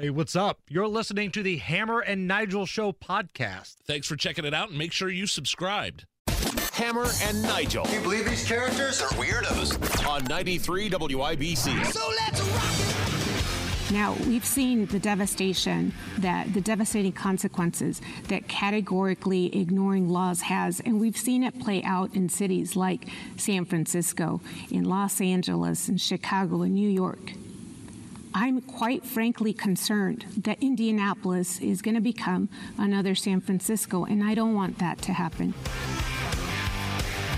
Hey, what's up? You're listening to the Hammer and Nigel Show podcast. Thanks for checking it out and make sure you subscribed. Hammer and Nigel Can you believe these characters are weirdos? on 93 WIBC. So let's rock it! Now, we've seen the devastation that the devastating consequences that categorically ignoring laws has, and we've seen it play out in cities like San Francisco, in Los Angeles, in Chicago, in New York. I'm quite frankly concerned that Indianapolis is going to become another San Francisco, and I don't want that to happen.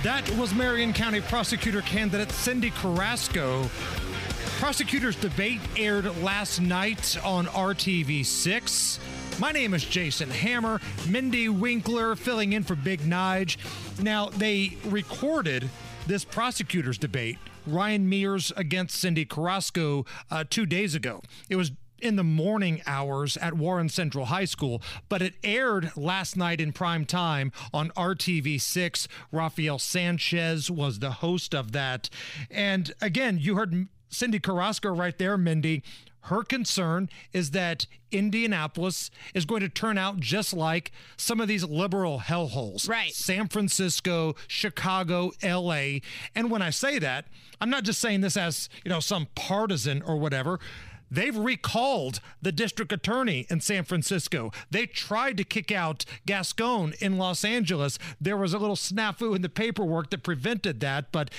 That was Marion County prosecutor candidate Cyndi Carrasco. Prosecutors' debate aired last night on RTV6. My name is Jason Hammer, Mindy Winkler filling in for Big Nige. Now, they recorded this prosecutors' debate, Ryan Mears against Cyndi Carrasco, uh, two days ago. It was in the morning hours at Warren Central High School, but it aired last night in prime time on RTV6. Rafael Sanchez was the host of that. And again, you heard Cyndi Carrasco right there, Mindy. Her concern is that Indianapolis is going to turn out just like some of these liberal hellholes. Right. San Francisco, Chicago, LA. And when I say that, I'm not just saying this as, you know, some partisan or whatever. They've recalled the district attorney in San Francisco. They tried to kick out Gascon in Los Angeles. There was a little snafu in the paperwork that prevented that, but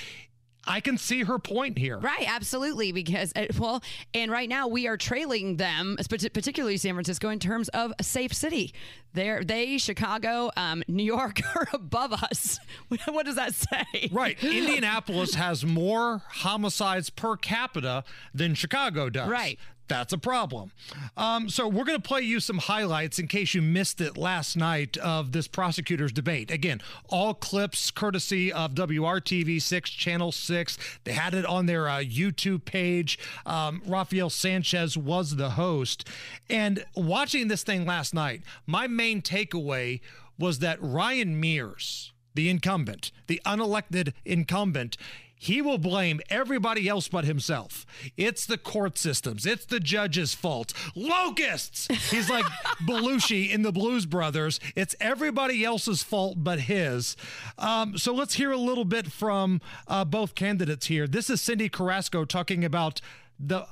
I can see her point here. Right, absolutely. Because, uh, well, and right now we are trailing them, particularly San Francisco, in terms of a safe city. They're, they, Chicago, um, New York are above us. what does that say? Right. Indianapolis has more homicides per capita than Chicago does. Right. That's a problem. Um, so we're going to play you some highlights in case you missed it last night of this prosecutor's debate. Again, all clips courtesy of WRTV6 Channel 6. They had it on their uh, YouTube page. Um, Rafael Sanchez was the host. And watching this thing last night, my main takeaway was that Ryan Mears, the incumbent, the unelected incumbent, he will blame everybody else but himself. It's the court systems. It's the judge's fault. Locusts! He's like Belushi in the Blues Brothers. It's everybody else's fault but his. Um, so let's hear a little bit from uh, both candidates here. This is Cyndi Carrasco talking about the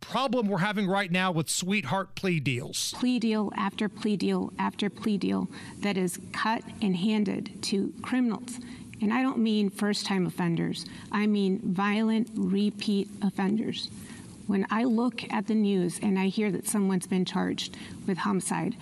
problem we're having right now with sweetheart plea deals. plea deal after plea deal after plea deal that is cut and handed to criminals. And I don't mean first time offenders, I mean violent repeat offenders. When I look at the news and I hear that someone's been charged with homicide,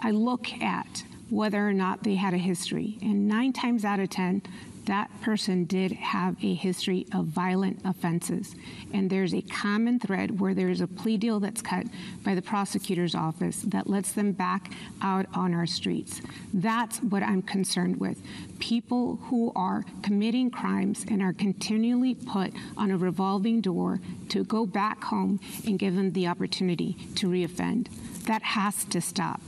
I look at whether or not they had a history. And nine times out of 10, that person did have a history of violent offenses. And there's a common thread where there's a plea deal that's cut by the prosecutor's office that lets them back out on our streets. That's what I'm concerned with. People who are committing crimes and are continually put on a revolving door to go back home and give them the opportunity to reoffend. That has to stop.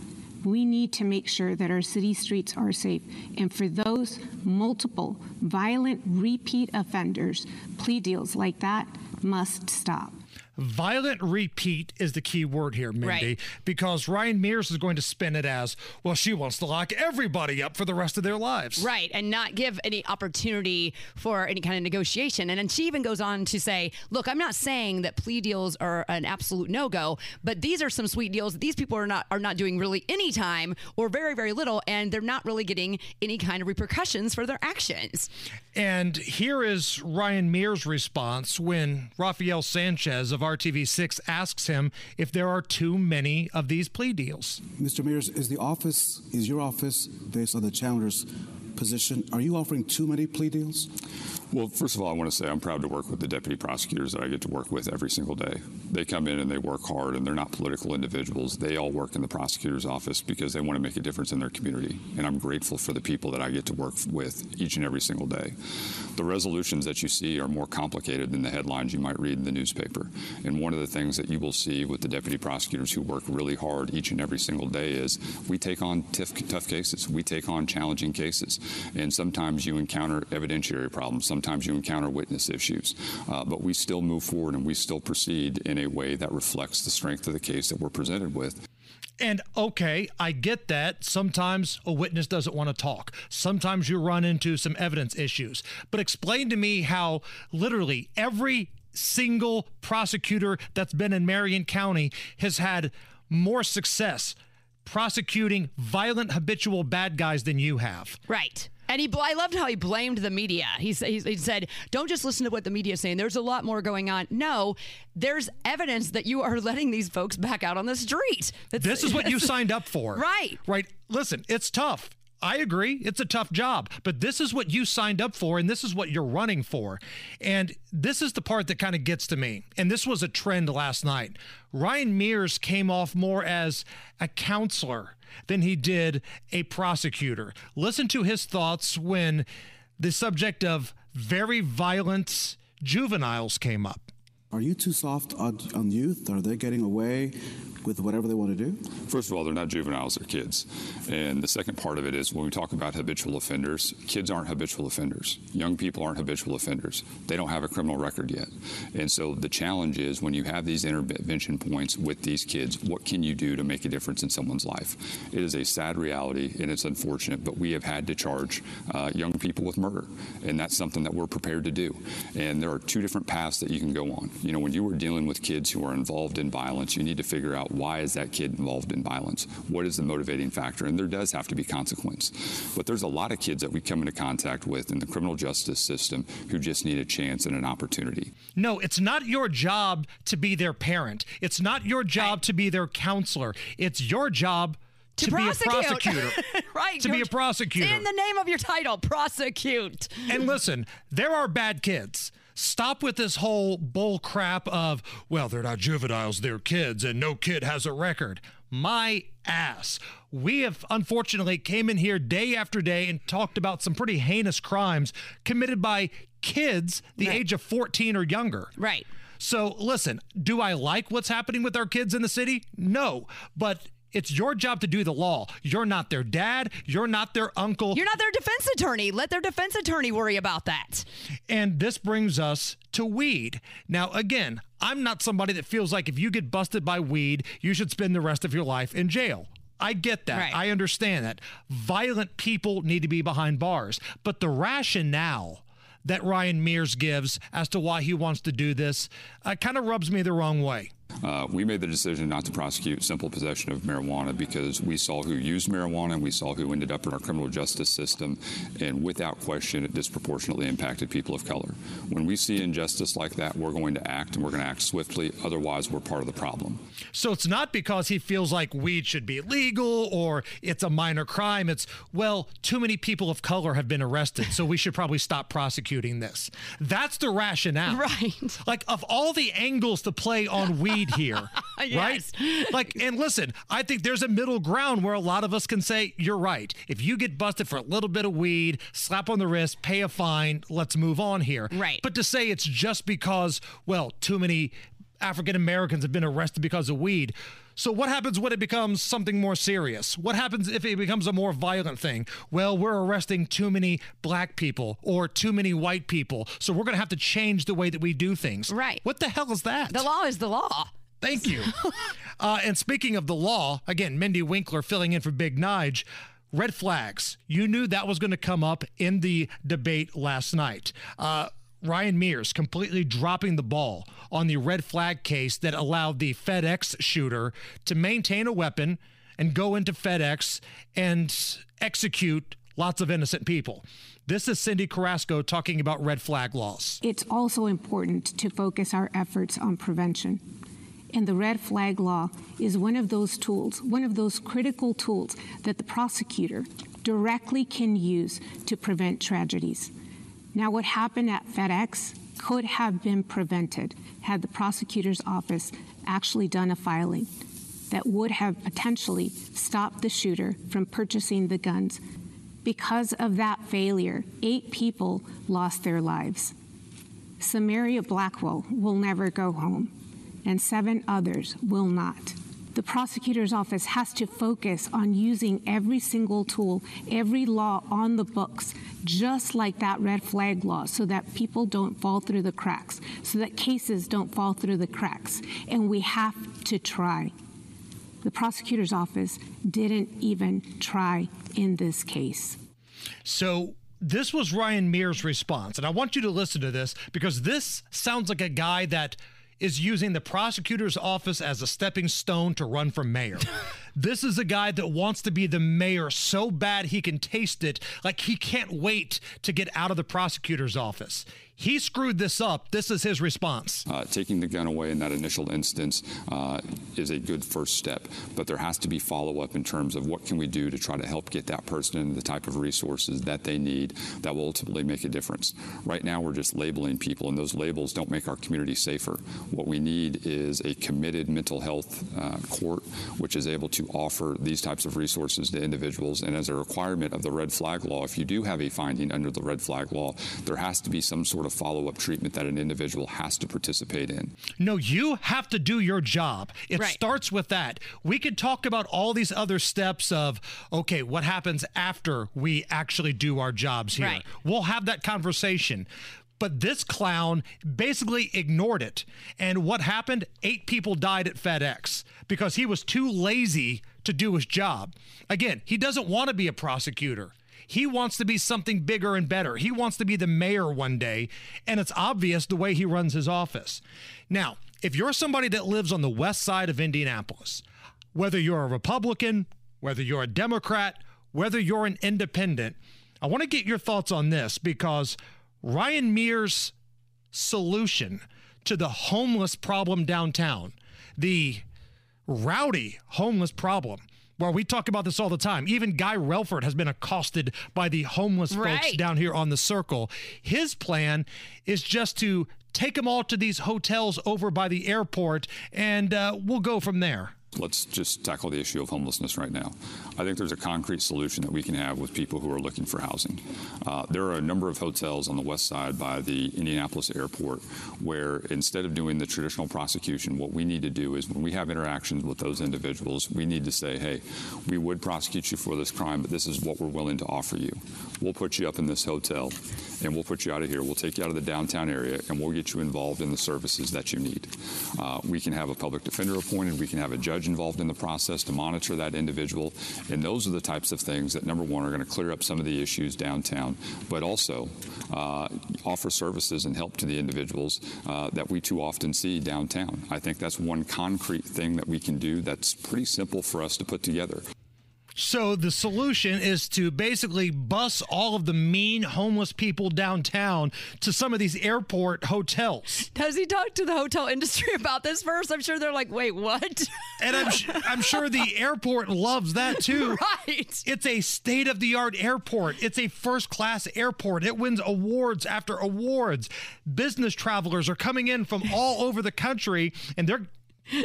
We need to make sure that our city streets are safe. And for those multiple violent repeat offenders, plea deals like that must stop. Violent repeat is the key word here, Mindy, Right. because Ryan Mears is going to spin it as well, she wants to lock everybody up for the rest of their lives. Right, and not give any opportunity for any kind of negotiation. And then she even goes on to say, "Look, I'm not saying that plea deals are an absolute no-go, but these are some sweet deals. These people are not are not doing really any time or very very little, and they're not really getting any kind of repercussions for their actions." And here is Ryan Mears' response when Rafael Sanchez of RTV6 asks him if there are too many of these plea deals. Mr. Mears, is the office, is your office, based on the challenger's position, are you offering too many plea deals? Well, first of all, I want to say I'm proud to work with the deputy prosecutors that I get to work with every single day. They come in and they work hard, and they're not political individuals. They all work in the prosecutor's office because they want to make a difference in their community. And I'm grateful for the people that I get to work with each and every single day. The resolutions that you see are more complicated than the headlines you might read in the newspaper. And one of the things that you will see with the deputy prosecutors who work really hard each and every single day is we take on tough, tough cases, we take on challenging cases. And sometimes you encounter evidentiary problems, sometimes you encounter witness issues. Uh, but we still move forward and we still proceed in a way that reflects the strength of the case that we're presented with. And okay, I get that. Sometimes a witness doesn't want to talk. Sometimes you run into some evidence issues. But explain to me how literally every single prosecutor that's been in Marion County has had more success prosecuting violent habitual bad guys than you have. Right. And he, I loved how he blamed the media. He, he, he said, "Don't just listen to what the media is saying. There's a lot more going on. No, there's evidence that you are letting these folks back out on the street. That's, this is what you signed up for, right? Right. Listen, it's tough. I agree. It's a tough job, but this is what you signed up for and this is what you're running for. And this is the part that kind of gets to me. And this was a trend last night. Ryan Mears came off more as a counselor than he did a prosecutor. Listen to his thoughts when the subject of very violent juveniles came up. Are you too soft on, on youth? Are they getting away with whatever they want to do? First of all, they're not juveniles, they're kids. And the second part of it is when we talk about habitual offenders, kids aren't habitual offenders. Young people aren't habitual offenders. They don't have a criminal record yet. And so the challenge is when you have these intervention points with these kids, what can you do to make a difference in someone's life? It is a sad reality and it's unfortunate, but we have had to charge uh, young people with murder. And that's something that we're prepared to do. And there are two different paths that you can go on. You know, when you are dealing with kids who are involved in violence, you need to figure out why is that kid involved in violence? What is the motivating factor? And there does have to be consequence. But there's a lot of kids that we come into contact with in the criminal justice system who just need a chance and an opportunity. No, it's not your job to be their parent. It's not your job to be their counselor. It's your job to, to be a prosecutor. right. To be a prosecutor. In the name of your title, prosecute. and listen, there are bad kids. Stop with this whole bull crap of, well, they're not juveniles, they're kids, and no kid has a record. My ass. We have unfortunately came in here day after day and talked about some pretty heinous crimes committed by kids the right. age of 14 or younger. Right. So listen, do I like what's happening with our kids in the city? No. But it's your job to do the law. You're not their dad. You're not their uncle. You're not their defense attorney. Let their defense attorney worry about that. And this brings us to weed. Now, again, I'm not somebody that feels like if you get busted by weed, you should spend the rest of your life in jail. I get that. Right. I understand that. Violent people need to be behind bars. But the rationale that Ryan Mears gives as to why he wants to do this uh, kind of rubs me the wrong way. Uh, we made the decision not to prosecute simple possession of marijuana because we saw who used marijuana and we saw who ended up in our criminal justice system, and without question, it disproportionately impacted people of color. When we see injustice like that, we're going to act and we're going to act swiftly. Otherwise, we're part of the problem. So it's not because he feels like weed should be legal or it's a minor crime. It's, well, too many people of color have been arrested, so we should probably stop prosecuting this. That's the rationale. Right. Like, of all the angles to play on weed need here, yes. right? Like, and listen, I think there's a middle ground where a lot of us can say, you're right. If you get busted for a little bit of weed, slap on the wrist, pay a fine, let's move on here. Right. But to say it's just because, well, too many African Americans have been arrested because of weed. So, what happens when it becomes something more serious? What happens if it becomes a more violent thing? Well, we're arresting too many black people or too many white people. So, we're going to have to change the way that we do things. Right. What the hell is that? The law is the law. Thank you. uh, and speaking of the law, again, Mindy Winkler filling in for Big Nige. Red flags. You knew that was going to come up in the debate last night. Uh, Ryan Mears completely dropping the ball on the red flag case that allowed the FedEx shooter to maintain a weapon and go into FedEx and execute lots of innocent people. This is Cyndi Carrasco talking about red flag laws. It's also important to focus our efforts on prevention. And the red flag law is one of those tools, one of those critical tools that the prosecutor directly can use to prevent tragedies. Now, what happened at FedEx could have been prevented had the prosecutor's office actually done a filing that would have potentially stopped the shooter from purchasing the guns. Because of that failure, eight people lost their lives. Samaria Blackwell will never go home, and seven others will not. The prosecutor's office has to focus on using every single tool, every law on the books, just like that red flag law, so that people don't fall through the cracks, so that cases don't fall through the cracks. And we have to try. The prosecutor's office didn't even try in this case. So this was Ryan Mears' response. And I want you to listen to this because this sounds like a guy that is using the prosecutor's office as a stepping stone to run for mayor. this is a guy that wants to be the mayor so bad he can taste it, like he can't wait to get out of the prosecutor's office. He screwed this up. This is his response. Uh, taking the gun away in that initial instance uh, is a good first step, but there has to be follow up in terms of what can we do to try to help get that person the type of resources that they need that will ultimately make a difference. Right now, we're just labeling people, and those labels don't make our community safer. What we need is a committed mental health uh, court, which is able to offer these types of resources to individuals. And as a requirement of the red flag law, if you do have a finding under the red flag law, there has to be some sort of follow up treatment that an individual has to participate in. No, you have to do your job. It Right. starts with that. We could talk about all these other steps of, okay, what happens after we actually do our jobs here? Right. We'll have that conversation. But this clown basically ignored it. And what happened? Eight people died at FedEx because he was too lazy to do his job. Again, he doesn't want to be a prosecutor. He wants to be something bigger and better. He wants to be the mayor one day, and it's obvious the way he runs his office. Now, if you're somebody that lives on the west side of Indianapolis, whether you're a Republican, whether you're a Democrat, whether you're an independent, I want to get your thoughts on this because Ryan Mears' solution to the homeless problem downtown, the rowdy homeless problem, where we talk about this all the time. Even Guy Relford has been accosted by the homeless folks down here on the circle. His plan is just to take them all to these hotels over by the airport, and uh, we'll go from there. Let's just tackle the issue of homelessness right now. I think there's a concrete solution that we can have with people who are looking for housing. Uh, there are a number of hotels on the west side by the Indianapolis airport where instead of doing the traditional prosecution, what we need to do is when we have interactions with those individuals, we need to say, hey, we would prosecute you for this crime, but this is what we're willing to offer you. We'll put you up in this hotel and we'll put you out of here. We'll take you out of the downtown area and we'll get you involved in the services that you need. Uh, we can have a public defender appointed. We can have a judge involved in the process to monitor that individual. And those are the types of things that, number one, are going to clear up some of the issues downtown, but also uh, offer services and help to the individuals uh, that we too often see downtown. I think that's one concrete thing that we can do that's pretty simple for us to put together. So the solution is to basically bus all of the mean homeless people downtown to some of these airport hotels. Has he talked to the hotel industry about this first? I'm sure they're like, wait, what? And I'm, I'm sure the airport loves that too. right. It's a state of the art airport. It's a first class airport. It wins awards after awards. Business travelers are coming in from all over the country and they're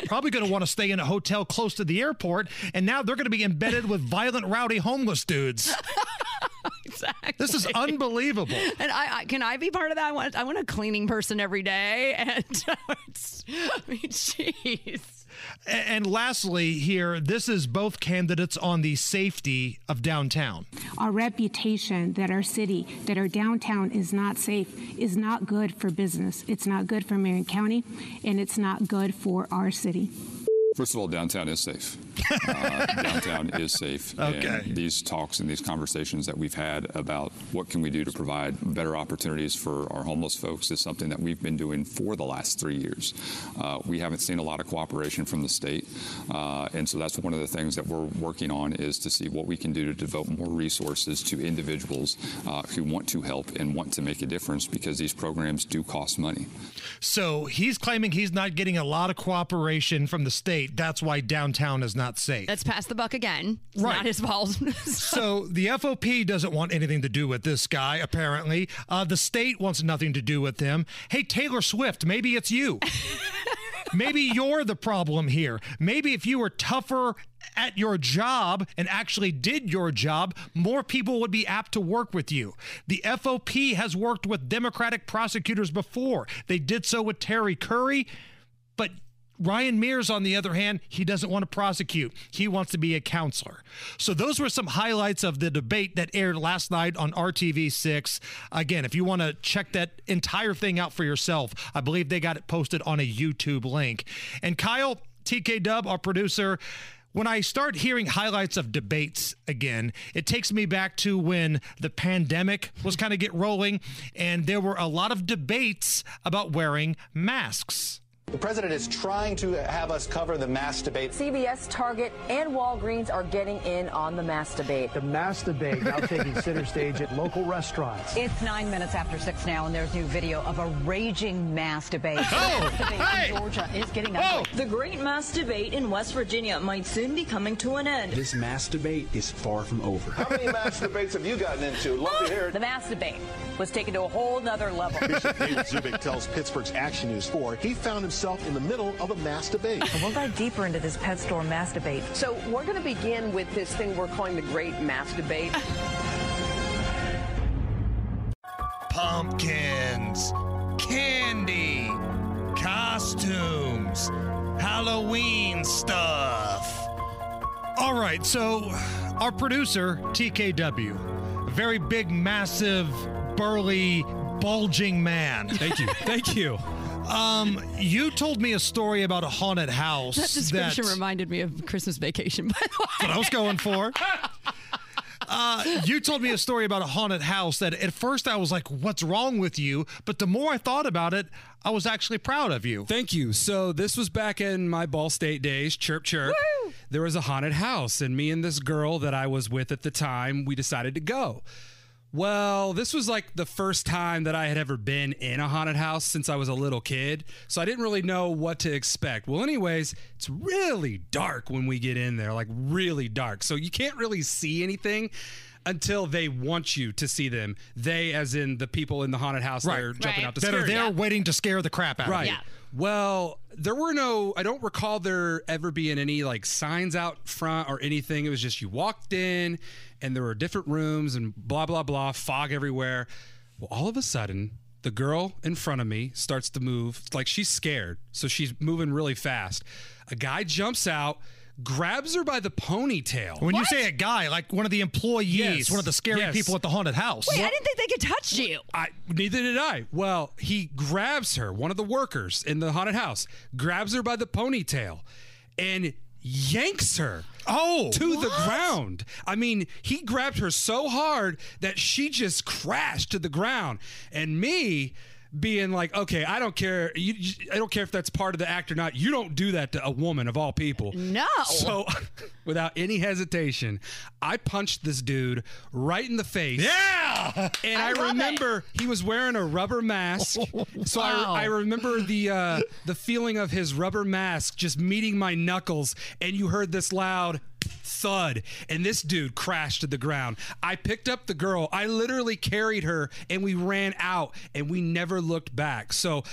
probably going to want to stay in a hotel close to the airport. And now they're going to be embedded with violent, rowdy homeless dudes. Exactly. This is unbelievable. And I, I can I be part of that? I want I want a cleaning person every day, and I mean, jeez. And lastly, here, this is both candidates on the safety of downtown. Our reputation that our city, that our downtown is not safe, is not good for business. It's not good for Marion County, and it's not good for our city. First of all, downtown is safe. Uh, downtown is safe. Okay. And these talks and these conversations that we've had about what can we do to provide better opportunities for our homeless folks is something that we've been doing for the last three years. Uh, we haven't seen a lot of cooperation from the state, uh, and so that's one of the things that we're working on is to see what we can do to devote more resources to individuals uh, who want to help and want to make a difference because these programs do cost money. So he's claiming he's not getting a lot of cooperation from the state. That's why downtown is not safe. Let's pass the buck again. It's Right. not his fault. so the FOP doesn't want anything to do with this guy, apparently. Uh, the state wants nothing to do with him. Hey, Taylor Swift, maybe it's you. maybe you're the problem here. Maybe if you were tougher at your job and actually did your job, more people would be apt to work with you. The FOP has worked with Democratic prosecutors before. They did so with Terry Curry, but Ryan Mears, on the other hand, he doesn't want to prosecute. He wants to be a counselor. So, those were some highlights of the debate that aired last night on RTV6. Again, if you want to check that entire thing out for yourself, I believe they got it posted on a YouTube link. And Kyle, TK Dub, our producer, when I start hearing highlights of debates again, it takes me back to when the pandemic was kind of get rolling and there were a lot of debates about wearing masks. The president is trying to have us cover the mask debate. CVS, Target, and Walgreens are getting in on the mask debate. The mask debate now taking center stage at local restaurants. It's nine minutes after six now, and there's new video of a raging mask debate. Oh, the mask debate hey. in Georgia is getting Whoa. ugly. The great mass debate in West Virginia might soon be coming to an end. This mass debate is far from over. How many mask debates have you gotten into? Love to hear it. The mask debate was taken to a whole nother level. Bishop David Zubik tells Pittsburgh's Action News 4 he found himself in the middle of a mass debate. We'll dive deeper into this pet store mask debate. So we're going to begin with this thing we're calling the Great Mass Debate. Pumpkins, candy, costumes, Halloween stuff. All right, so our producer, TKW, a very big, massive, burly, bulging man. Thank you. Thank you. Um, you told me a story about a haunted house. That description that- reminded me of Christmas vacation, by the way. That's what I was going for. Uh, you told me a story about a haunted house that at first I was like, what's wrong with you? But the more I thought about it, I was actually proud of you. Thank you. So this was back in my Ball State days. Chirp chirp. There was a haunted house, and me and this girl that I was with at the time, we decided to go. Well, this was like the first time that I had ever been in a haunted house since I was a little kid. So I didn't really know what to expect. Well, anyways, it's really dark when we get in there, like really dark. So you can't really see anything until they want you to see them. They, as in the people in the haunted house that are jumping out to that scare are you. there waiting to scare the crap out Right. of you. Well, there were no, I don't recall there ever being any like signs out front or anything. It was just you walked in and there were different rooms and blah, blah, blah, fog everywhere. Well, all of a sudden, the girl in front of me starts to move like she's scared. So she's moving really fast. A guy jumps out, grabs her by the ponytail. When you say a guy, like one of the employees, Yes. one of the scary Yes. people at the haunted house. Wait, I didn't think they could touch you. I neither did I. Well, he grabs her, one of the workers in the haunted house, grabs her by the ponytail and yanks her oh to the ground. I mean, he grabbed her so hard that she just crashed to the ground. And me being like, okay, I don't care. You, I don't care if that's part of the act or not. You don't do that to a woman of all people. No. So, without any hesitation, I punched this dude right in the face. Yeah. And I I, remember he was wearing a rubber mask. So Wow. I, I remember the uh, the feeling of his rubber mask just meeting my knuckles, and you heard this loud thud, and this dude crashed to the ground. I picked up the girl. I literally carried her, and we ran out, and we never looked back. So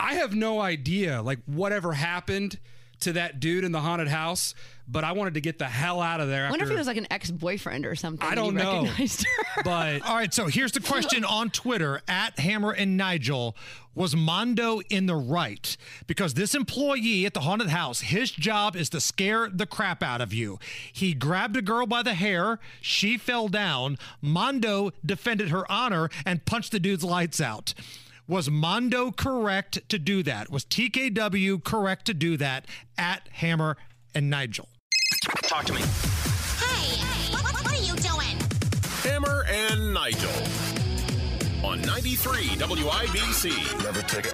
I have no idea, like whatever happened to that dude in the haunted house, but I wanted to get the hell out of there. I wonder if he was like an ex-boyfriend or something. I don't you know. recognized her. but All right, so here's the question on Twitter at Hammer and Nigel. Was Mondo in the right? Because this employee at the haunted house, his job is to scare the crap out of you. He grabbed a girl by the hair, she fell down. Mondo defended her honor and punched the dude's lights out. Was Mondo correct to do that? Was TKW correct to do that at Hammer and Nigel? Talk to me. Hey, what, what, what are you doing? Hammer and Nigel on 93 WIBC. Never take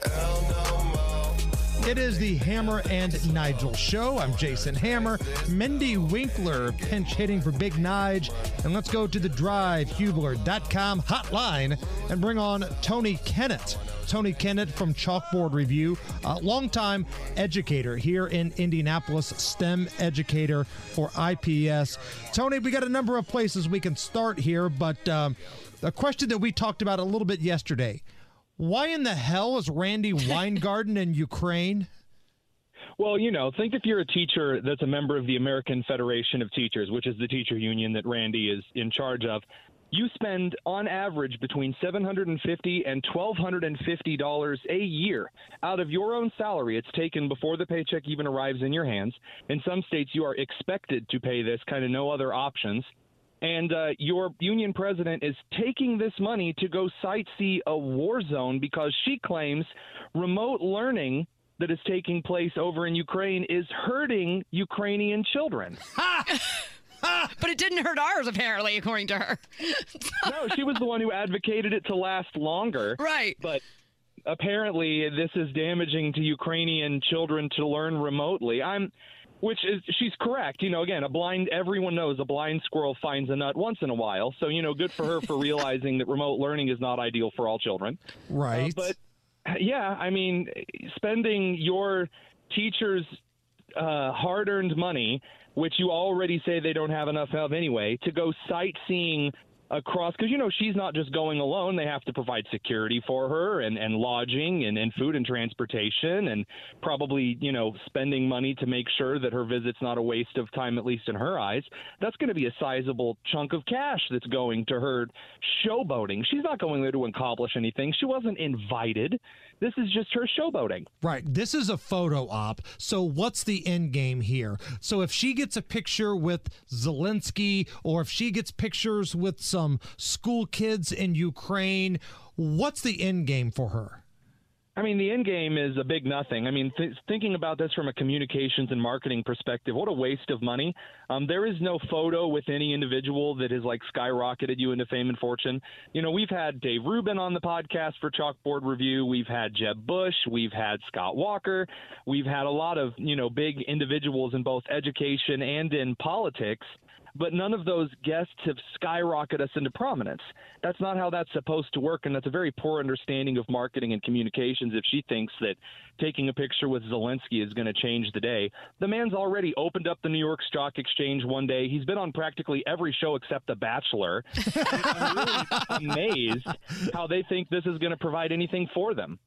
It is the Hammer and Nigel show. I'm Jason Hammer. Mindy Winkler pinch hitting for Big Nige. And let's go to the drivehubler.com hotline and bring on Tony Kinnett. Tony Kinnett from Chalkboard Review, a longtime educator here in Indianapolis, STEM educator for IPS. Tony, we got a number of places we can start here, but um, a question that we talked about a little bit yesterday. Why in the hell is Randi Weingarten in Ukraine? Well, you know, think if you're a teacher that's a member of the American Federation of Teachers, which is the teacher union that Randy is in charge of. you spend on average between 750 and 1250 dollars a year out of your own salary. It's taken before the paycheck even arrives in your hands. In some states, you are expected to pay this, kind of no other options. And uh, your union president is taking this money to go sightsee a war zone because she claims remote learning that is taking place over in Ukraine is hurting Ukrainian children. but it didn't hurt ours, apparently, according to her. no, she was the one who advocated it to last longer. Right. But apparently, this is damaging to Ukrainian children to learn remotely. I'm. Which is, she's correct. You know, again, a blind, everyone knows a blind squirrel finds a nut once in a while. So, you know, good for her for realizing that remote learning is not ideal for all children. Right. Uh, but yeah, I mean, spending your teachers' uh, hard earned money, which you already say they don't have enough of anyway, to go sightseeing across because you know she's not just going alone. They have to provide security for her and, and lodging and, and food and transportation and probably you know spending money to make sure that her visit's not a waste of time at least in her eyes. That's going to be a sizable chunk of cash that's going to her showboating. She's not going there to accomplish anything. She wasn't invited this is just her showboating Right. This is a photo op. So what's the end game here? So if she gets a picture with Zelensky or if she gets pictures with some school kids in Ukraine, what's the end game for her? I mean, the end game is a big nothing. I mean, th- thinking about this from a communications and marketing perspective, what a waste of money. Um, there is no photo with any individual that has like skyrocketed you into fame and fortune. You know, we've had Dave Rubin on the podcast for Chalkboard Review. We've had Jeb Bush. We've had Scott Walker. We've had a lot of, you know, big individuals in both education and in politics but none of those guests have skyrocketed us into prominence. That's not how that's supposed to work, and that's a very poor understanding of marketing and communications if she thinks that taking a picture with Zelensky is going to change the day. The man's already opened up the New York Stock Exchange one day. He's been on practically every show except The Bachelor. I'm really amazed how they think this is going to provide anything for them.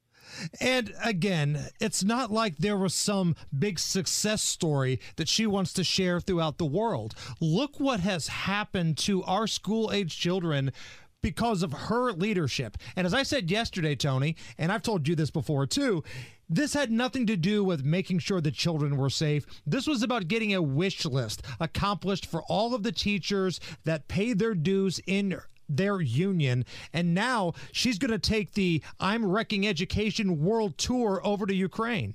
And again, it's not like there was some big success story that she wants to share throughout the world. Look what has happened to our school age children because of her leadership. And as I said yesterday, Tony, and I've told you this before too, this had nothing to do with making sure the children were safe. This was about getting a wish list accomplished for all of the teachers that paid their dues in their union. And now she's going to take the I'm Wrecking Education World Tour over to Ukraine.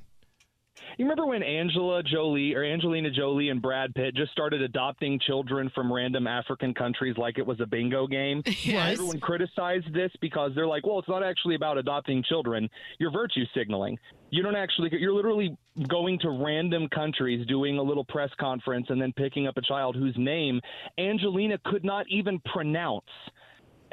You remember when Angela Jolie or Angelina Jolie and Brad Pitt just started adopting children from random African countries like it was a bingo game? Yes. Everyone criticized this because they're like, well, it's not actually about adopting children. You're virtue signaling. You don't actually, you're literally going to random countries, doing a little press conference, and then picking up a child whose name Angelina could not even pronounce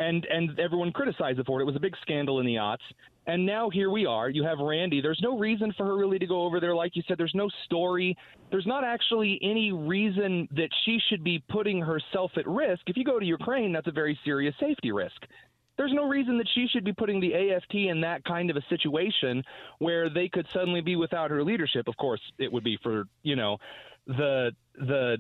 and and everyone criticized it for it. It was a big scandal in the aughts. And now here we are. You have Randi. There's no reason for her really to go over there. Like you said, there's no story. There's not actually any reason that she should be putting herself at risk. If you go to Ukraine, that's a very serious safety risk. There's no reason that she should be putting the AFT in that kind of a situation where they could suddenly be without her leadership. Of course, it would be for, you know, the the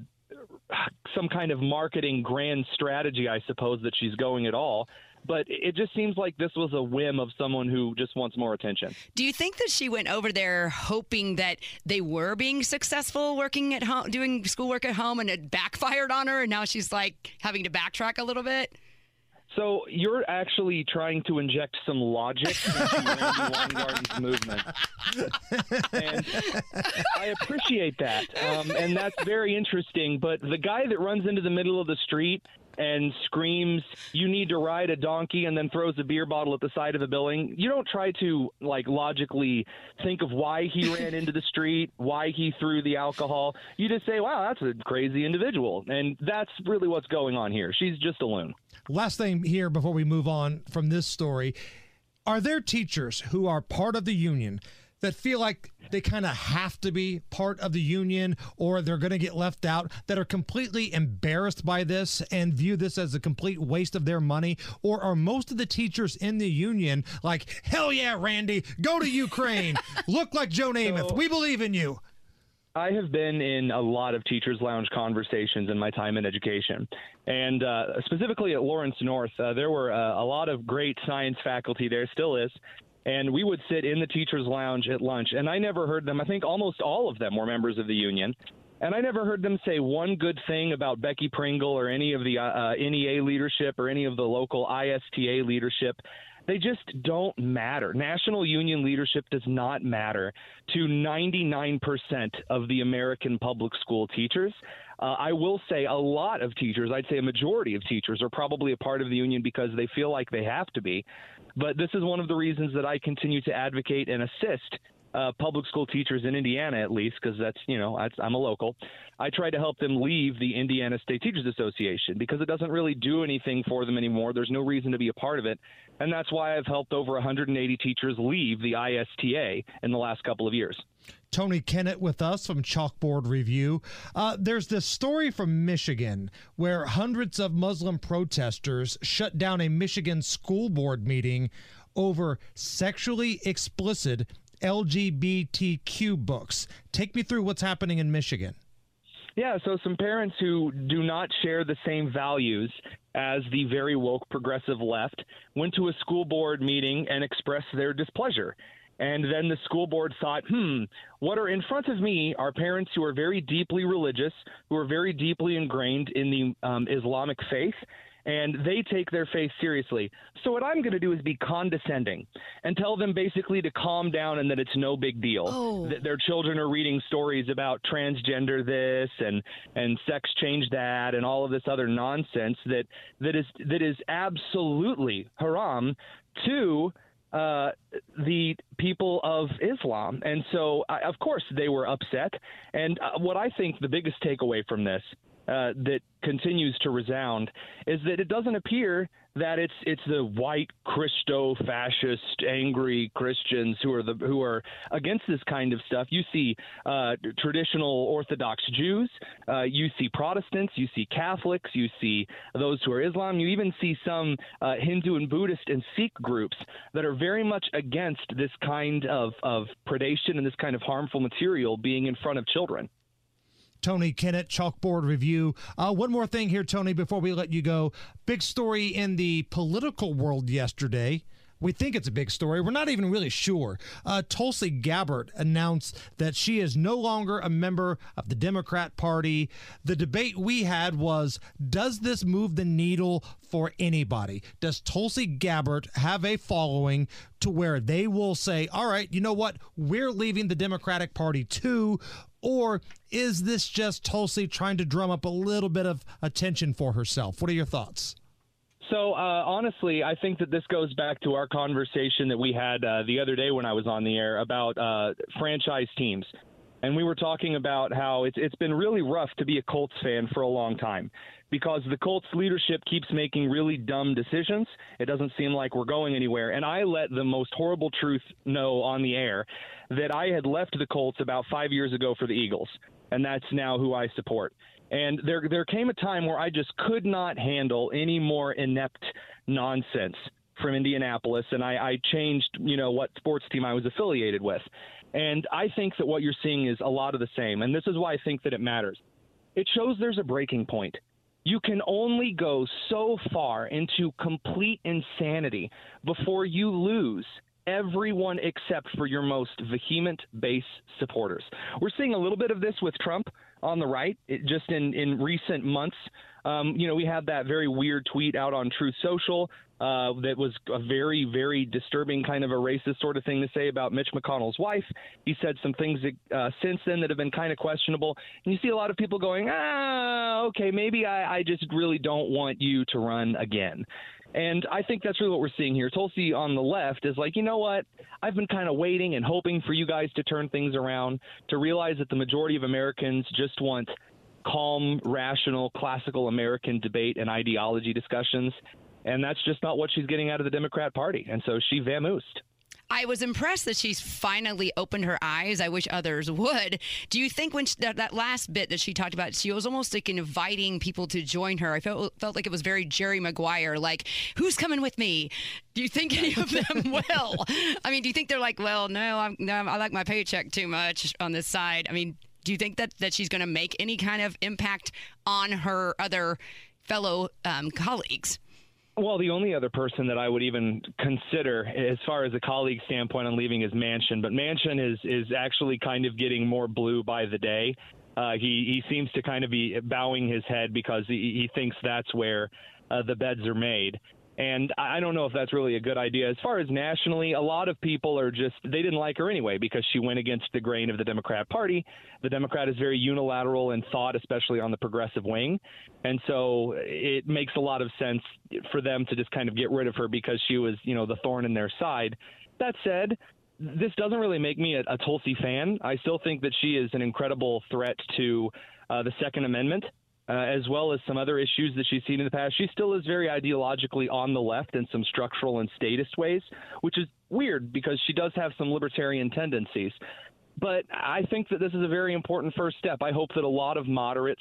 some kind of marketing grand strategy, I suppose, that she's going at all. But it just seems like this was a whim of someone who just wants more attention. Do you think that she went over there hoping that they were being successful working at home, doing schoolwork at home, and it backfired on her, and now she's like having to backtrack a little bit? So you're actually trying to inject some logic into Randi Weingarten's movement, and I appreciate that, um, and that's very interesting. But the guy that runs into the middle of the street and screams, "You need to ride a donkey," and then throws a beer bottle at the side of the building, you don't try to like logically think of why he ran into the street, why he threw the alcohol. You just say, "Wow, that's a crazy individual," and that's really what's going on here. She's just a loon. Last thing here before we move on from this story are there teachers who are part of the union that feel like they kind of have to be part of the union or they're going to get left out that are completely embarrassed by this and view this as a complete waste of their money? Or are most of the teachers in the union like hell yeah randi go to ukraine. Look like joe namath. We believe in you. I have been in a lot of teachers' lounge conversations in my time in education, and uh, specifically at Lawrence North, uh, there were uh, a lot of great science faculty there, still is, and we would sit in the teachers' lounge at lunch, and I never heard them. I think almost all of them were members of the union, and I never heard them say one good thing about Becky Pringle or any of the uh, uh, NEA leadership or any of the local ISTA leadership. They just don't matter. National union leadership does not matter to 99% of the American public school teachers. Uh, I will say a lot of teachers, I'd say a majority of teachers, are probably a part of the union because they feel like they have to be. But this is one of the reasons that I continue to advocate and assist uh, public school teachers in Indiana, at least, because that's, you know, I'm a local. I try to help them leave the Indiana State Teachers Association because it doesn't really do anything for them anymore. There's no reason to be a part of it. And that's why I've helped over 180 teachers leave the ISTA in the last couple of years. Tony Kinnett with us from Chalkboard Review. Uh, there's this story from Michigan where hundreds of Muslim protesters shut down a Michigan school board meeting over sexually explicit LGBTQ books. Take me through what's happening in Michigan. Yeah, so some parents who do not share the same values as the very woke progressive left went to a school board meeting and expressed their displeasure. And then the school board thought, hmm, what are in front of me are parents who are very deeply religious, who are very deeply ingrained in the um, Islamic faith, and they take their faith seriously. So what I'm going to do is be condescending and tell them basically to calm down and that it's no big deal. Oh. That their children are reading stories about transgender this and and sex change that and all of this other nonsense that that is that is absolutely haram to uh, the people of Islam. And so, uh, of course, they were upset. And uh, what I think the biggest takeaway from this uh, that continues to resound is that it doesn't appear that it's it's the white Christo fascist angry Christians who are the who are against this kind of stuff. You see uh, traditional Orthodox Jews, uh, you see Protestants, you see Catholics, you see those who are Islam. You even see some uh, Hindu and Buddhist and Sikh groups that are very much against this kind of of predation and this kind of harmful material being in front of children. Tony Kinnett, Chalkboard Review. Uh, one more thing here, Tony, before we let you go. Big story in the political world yesterday. We think it's a big story. We're not even really sure. Uh, Tulsi Gabbard announced that she is no longer a member of the Democrat Party. The debate we had was Does this move the needle for anybody? Does Tulsi Gabbard have a following to where they will say, All right, you know what? We're leaving the Democratic Party too? Or is this just Tulsi trying to drum up a little bit of attention for herself? What are your thoughts? So uh, honestly, I think that this goes back to our conversation that we had uh, the other day when I was on the air about uh, franchise teams, and we were talking about how it's it's been really rough to be a Colts fan for a long time because the Colts leadership keeps making really dumb decisions. It doesn't seem like we're going anywhere, and I let the most horrible truth know on the air that I had left the Colts about five years ago for the Eagles, and that's now who I support. And there there came a time where I just could not handle any more inept nonsense from Indianapolis, and I, I changed, you know, what sports team I was affiliated with. And I think that what you're seeing is a lot of the same, and this is why I think that it matters. It shows there's a breaking point. You can only go so far into complete insanity before you lose everyone except for your most vehement base supporters. We're seeing a little bit of this with Trump on the right, it, just in, in recent months. Um, you know, we had that very weird tweet out on Truth Social uh, that was a very, very disturbing kind of a racist sort of thing to say about Mitch McConnell's wife. He said some things uh, since then that have been kind of questionable. And you see a lot of people going, ah, okay, maybe I, I just really don't want you to run again. And I think that's really what we're seeing here. Tulsi on the left is like, you know what? I've been kind of waiting and hoping for you guys to turn things around, to realize that the majority of Americans just want calm, rational, classical American debate and ideology discussions. And that's just not what she's getting out of the Democrat Party. And so she vamoosed. I was impressed that she's finally opened her eyes. I wish others would. Do you think when she, that, that last bit that she talked about, she was almost like inviting people to join her? I felt felt like it was very Jerry Maguire, like who's coming with me? Do you think any of them will? I mean, do you think they're like, well, no, I'm, no, I like my paycheck too much on this side? I mean, do you think that that she's going to make any kind of impact on her other fellow um, colleagues? Well, the only other person that I would even consider, as far as a colleague standpoint, on leaving is Manchin. But Manchin is is actually kind of getting more blue by the day. Uh, he he seems to kind of be bowing his head because he, he thinks that's where uh, the beds are made. And I don't know if that's really a good idea. As far as nationally, a lot of people are just, they didn't like her anyway because she went against the grain of the Democrat Party. The Democrat is very unilateral in thought, especially on the progressive wing. And so it makes a lot of sense for them to just kind of get rid of her because she was, you know, the thorn in their side. That said, this doesn't really make me a, a Tulsi fan. I still think that she is an incredible threat to uh, the Second Amendment uh, as well as some other issues that she's seen in the past. She still is very ideologically on the left in some structural and statist ways, which is weird because she does have some libertarian tendencies. But I think that this is a very important first step. I hope that a lot of moderates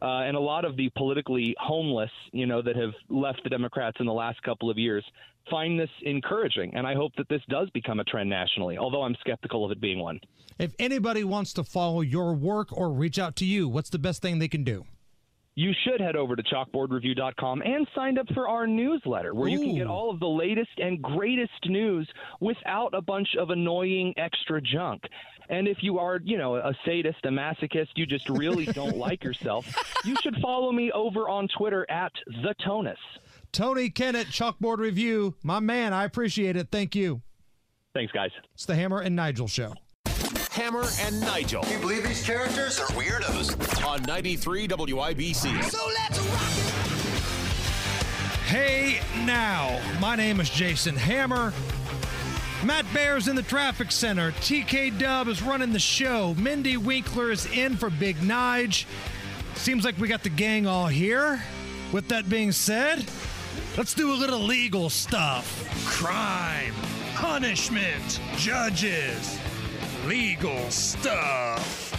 uh, and a lot of the politically homeless, you know, that have left the Democrats in the last couple of years find this encouraging. And I hope that this does become a trend nationally, although I'm skeptical of it being one. If anybody wants to follow your work or reach out to you, what's the best thing they can do? You should head over to chalkboardreview.com and sign up for our newsletter where Ooh. you can get all of the latest and greatest news without a bunch of annoying extra junk. And if you are, you know, a sadist, a masochist, you just really don't like yourself, you should follow me over on Twitter at the Tonus. Tony Kinnett, Chalkboard Review. My man, I appreciate it. Thank you. Thanks, guys. It's the Hammer and Nigel Show. Hammer and Nigel. Can you believe these characters are weirdos? On 93 WIBC. So let's rock it. Hey now, my name is Jason Hammer. Matt Bear's in the traffic center. TK Dub is running the show. Mindy Winkler is in for Big Nige. Seems like we got the gang all here. With that being said, let's do a little legal stuff. Crime, punishment, judges legal stuff.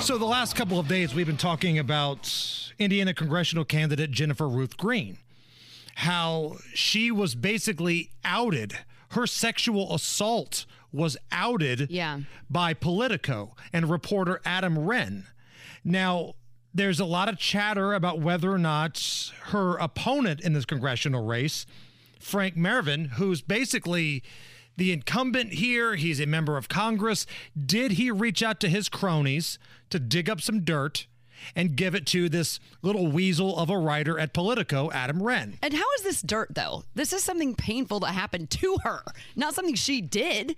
So, the last couple of days, we've been talking about Indiana congressional candidate Jennifer Ruth Green, how she was basically outed. Her sexual assault was outed yeah. by Politico and reporter Adam Wren. Now, there's a lot of chatter about whether or not her opponent in this congressional race, Frank Mrvan, who's basically the incumbent here. He's a member of Congress. Did he reach out to his cronies to dig up some dirt? and give it to this little weasel of a writer at Politico, Adam Wren. And how is this dirt, though? This is something painful that happened to her, not something she did.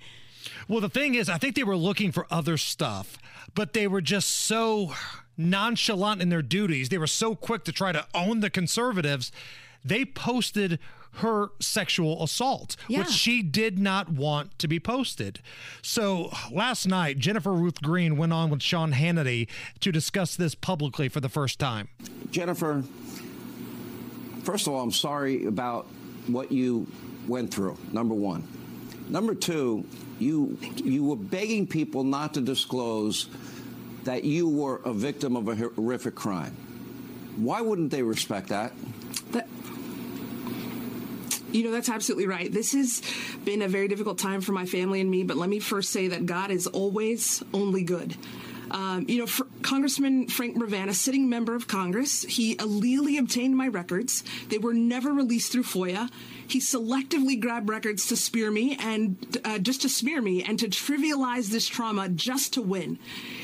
Well, the thing is, I think they were looking for other stuff, but they were just so nonchalant in their duties. They were so quick to try to own the conservatives. They posted her sexual assault, yeah. which she did not want to be posted. So last night, Jennifer Ruth Green went on with Sean Hannity to discuss this publicly for the first time. Jennifer, first of all, I'm sorry about what you went through, number one. Number two, you you were begging people not to disclose that you were a victim of a horrific crime. Why wouldn't they respect that? That you know, that's absolutely right. This has been a very difficult time for my family and me, but let me first say that God is always only good. Um, you know, Congressman Frank Mrvan, sitting member of Congress, he illegally obtained my records. They were never released through FOIA. He selectively grabbed records to spear me and uh, just to smear me and to trivialize this trauma just to win.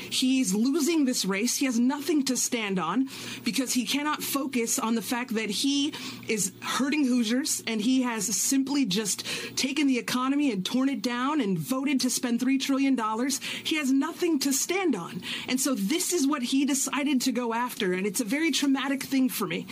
He's losing this race. He has nothing to stand on because he cannot focus on the fact that he is hurting Hoosiers and he has simply just taken the economy and torn it down and voted to spend $3 trillion. He has nothing to stand on. And so this is what he decided to go after. And it's a very traumatic thing for me.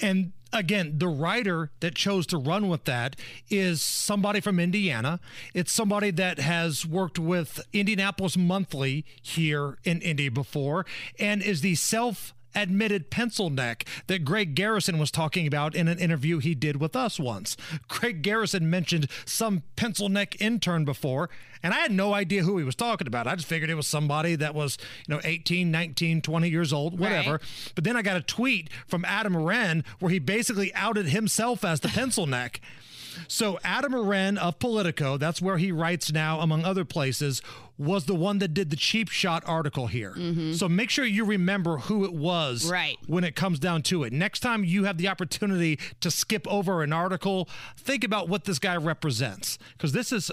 And again, the writer that chose to run with that is somebody from Indiana. It's somebody that has worked with Indianapolis Monthly here in Indy before and is the self admitted pencil neck that Greg Garrison was talking about in an interview he did with us once. Greg Garrison mentioned some pencil neck intern before, and I had no idea who he was talking about. I just figured it was somebody that was, you know, 18, 19, 20 years old, whatever. Right. But then I got a tweet from Adam Wren where he basically outed himself as the pencil neck. So Adam Wren of Politico, that's where he writes now, among other places, was the one that did the cheap shot article here. So make sure you remember who it was Mm-hmm. Right. when it comes down to it. Next time you have the opportunity to skip over an article, think about what this guy represents. Because this is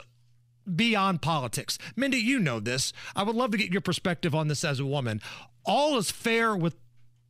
beyond politics. Mindy, you know this. I would love to get your perspective on this as a woman. All is fair with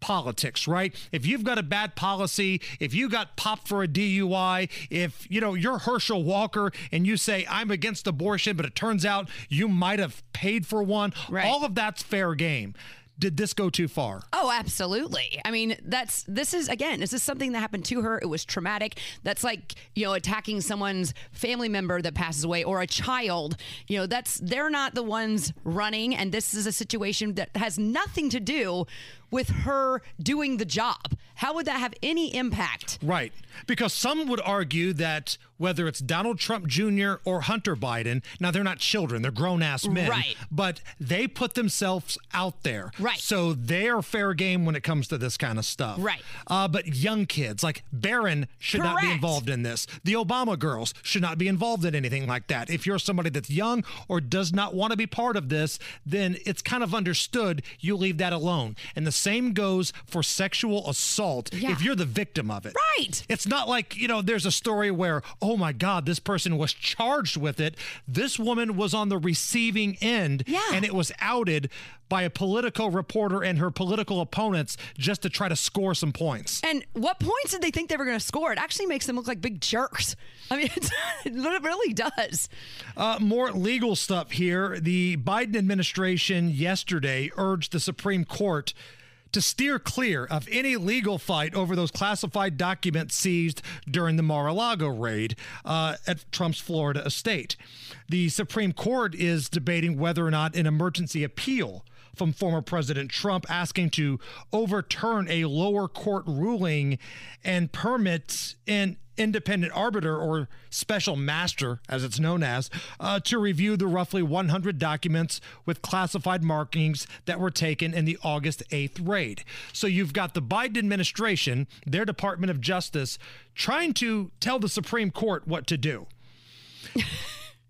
politics, right? If you've got a bad policy, if you got popped for a DUI, if you know you're Herschel Walker and you say I'm against abortion, but it turns out you might have paid for one, all of that's fair game. Did this go too far? Oh, absolutely. I mean, that's this is again, this is something that happened to her. It was traumatic. That's like, you know, attacking someone's family member that passes away or a child. You know, that's they're not the ones running and this is a situation that has nothing to do with her doing the job. How would that have any impact? Right. Because some would argue that whether it's Donald Trump Jr. or Hunter Biden, now they're not children, they're grown ass men. Right. But they put themselves out there. Right. So they're fair game when it comes to this kind of stuff. Right. Uh, but young kids, like Barron, should not be involved in this. The Obama girls should not be involved in anything like that. If you're somebody that's young or does not want to be part of this, then it's kind of understood you leave that alone. And the same goes for sexual assault Yeah. if you're the victim of it. Right. It's not like, you know, there's a story where, oh my God, this person was charged with it. This woman was on the receiving end Yeah. and it was outed by a political reporter and her political opponents just to try to score some points. And what points did they think they were going to score? It actually makes them look like big jerks. I mean, it's, it really does. Uh, more legal stuff here. The Biden administration yesterday urged the Supreme Court to steer clear of any legal fight over those classified documents seized during the Mar a Lago raid uh, at Trump's Florida estate. The Supreme Court is debating whether or not an emergency appeal from former President Trump asking to overturn a lower court ruling and permit an independent arbiter or special master, as it's known as, uh, to review the roughly 100 documents with classified markings that were taken in the August 8th raid. So you've got the Biden administration, their Department of Justice, trying to tell the Supreme Court what to do.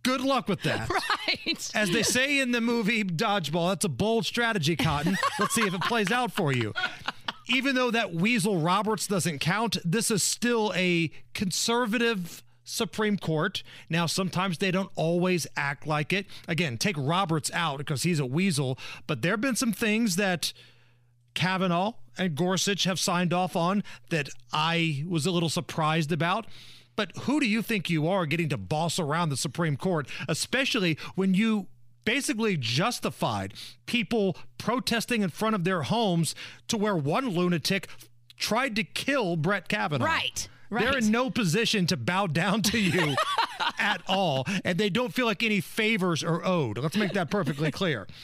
Good luck with that. Right. As they say in the movie Dodgeball, that's a bold strategy, Cotton. Let's see if it plays out for you. Even though that Weasel Roberts doesn't count, this is still a conservative Supreme Court. Now, sometimes they don't always act like it. Again, take Roberts out because he's a weasel, but there have been some things that Kavanaugh and Gorsuch have signed off on that I was a little surprised about. But who do you think you are getting to boss around the Supreme Court, especially when you basically justified people protesting in front of their homes to where one lunatic tried to kill Brett Kavanaugh? Right. Right. They're in no position to bow down to you at all, and they don't feel like any favors are owed. Let's make that perfectly clear.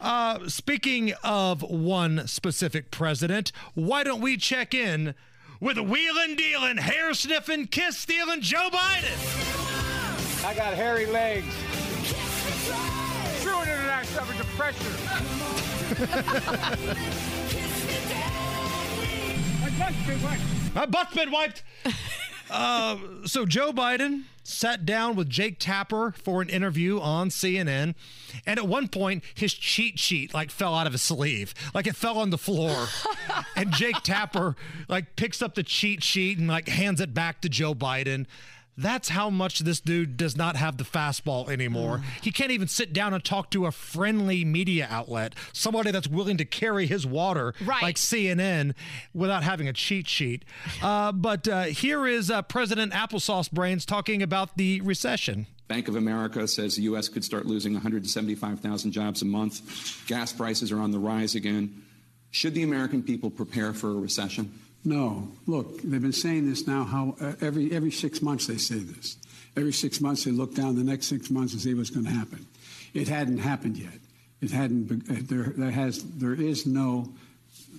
Uh, speaking of one specific president, why don't we check in with wheeling, dealing, hair sniffing, kiss stealing Joe Biden? I got hairy legs. True internet coverage of pressure. My butt's been wiped. Uh, so Joe Biden sat down with Jake Tapper for an interview on CNN, and at one point his cheat sheet like fell out of his sleeve, like it fell on the floor, and Jake Tapper like picks up the cheat sheet and like hands it back to Joe Biden. That's how much this dude does not have the fastball anymore. He can't even sit down and talk to a friendly media outlet, somebody that's willing to carry his water Right. like CNN without having a cheat sheet. Uh, but uh, here is uh, President Applesauce Brains talking about the recession. Bank of America says the U.S. could start losing 175,000 jobs a month. Gas prices are on the rise again. Should the American people prepare for a recession? No. Look, they've been saying this now. How uh, every every six months they say this. Every six months they look down the next six months and see what's going to happen. It hadn't happened yet. It hadn't. be- uh, There, there has. There is no.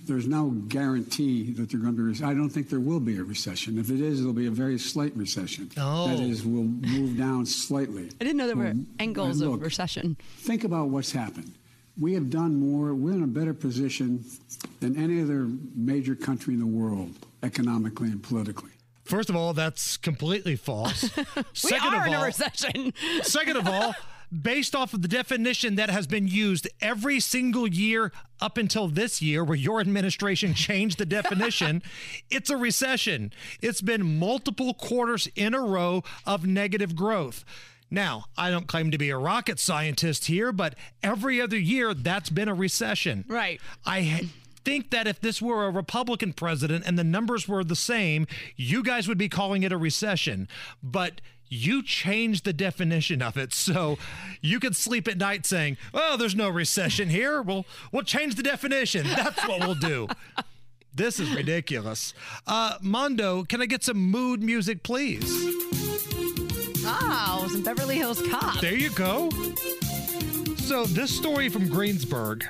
There's no guarantee that there going to be. I don't think there will be a recession. If it is, it'll be a very slight recession. Oh. That is, will move down slightly. I didn't know there were angles and of recession. Think about what's happened. We have done more, we're in a better position than any other major country in the world, economically and politically. First of all, that's completely false. we are in a recession. second of all, based off of the definition that has been used every single year up until this year, where your administration changed the definition, it's a recession. It's been multiple quarters in a row of negative growth. Now, I don't claim to be a rocket scientist here, but every other year that's been a recession. Right. I think that if this were a Republican president and the numbers were the same, you guys would be calling it a recession. But you changed the definition of it. So you can sleep at night saying, oh, there's no recession here. Well, we'll change the definition. That's what we'll do. This is ridiculous. Uh, Mondo, can I get some mood music, please? Oh, some Beverly Hills Cop. There you go. So, this story from Greensburg,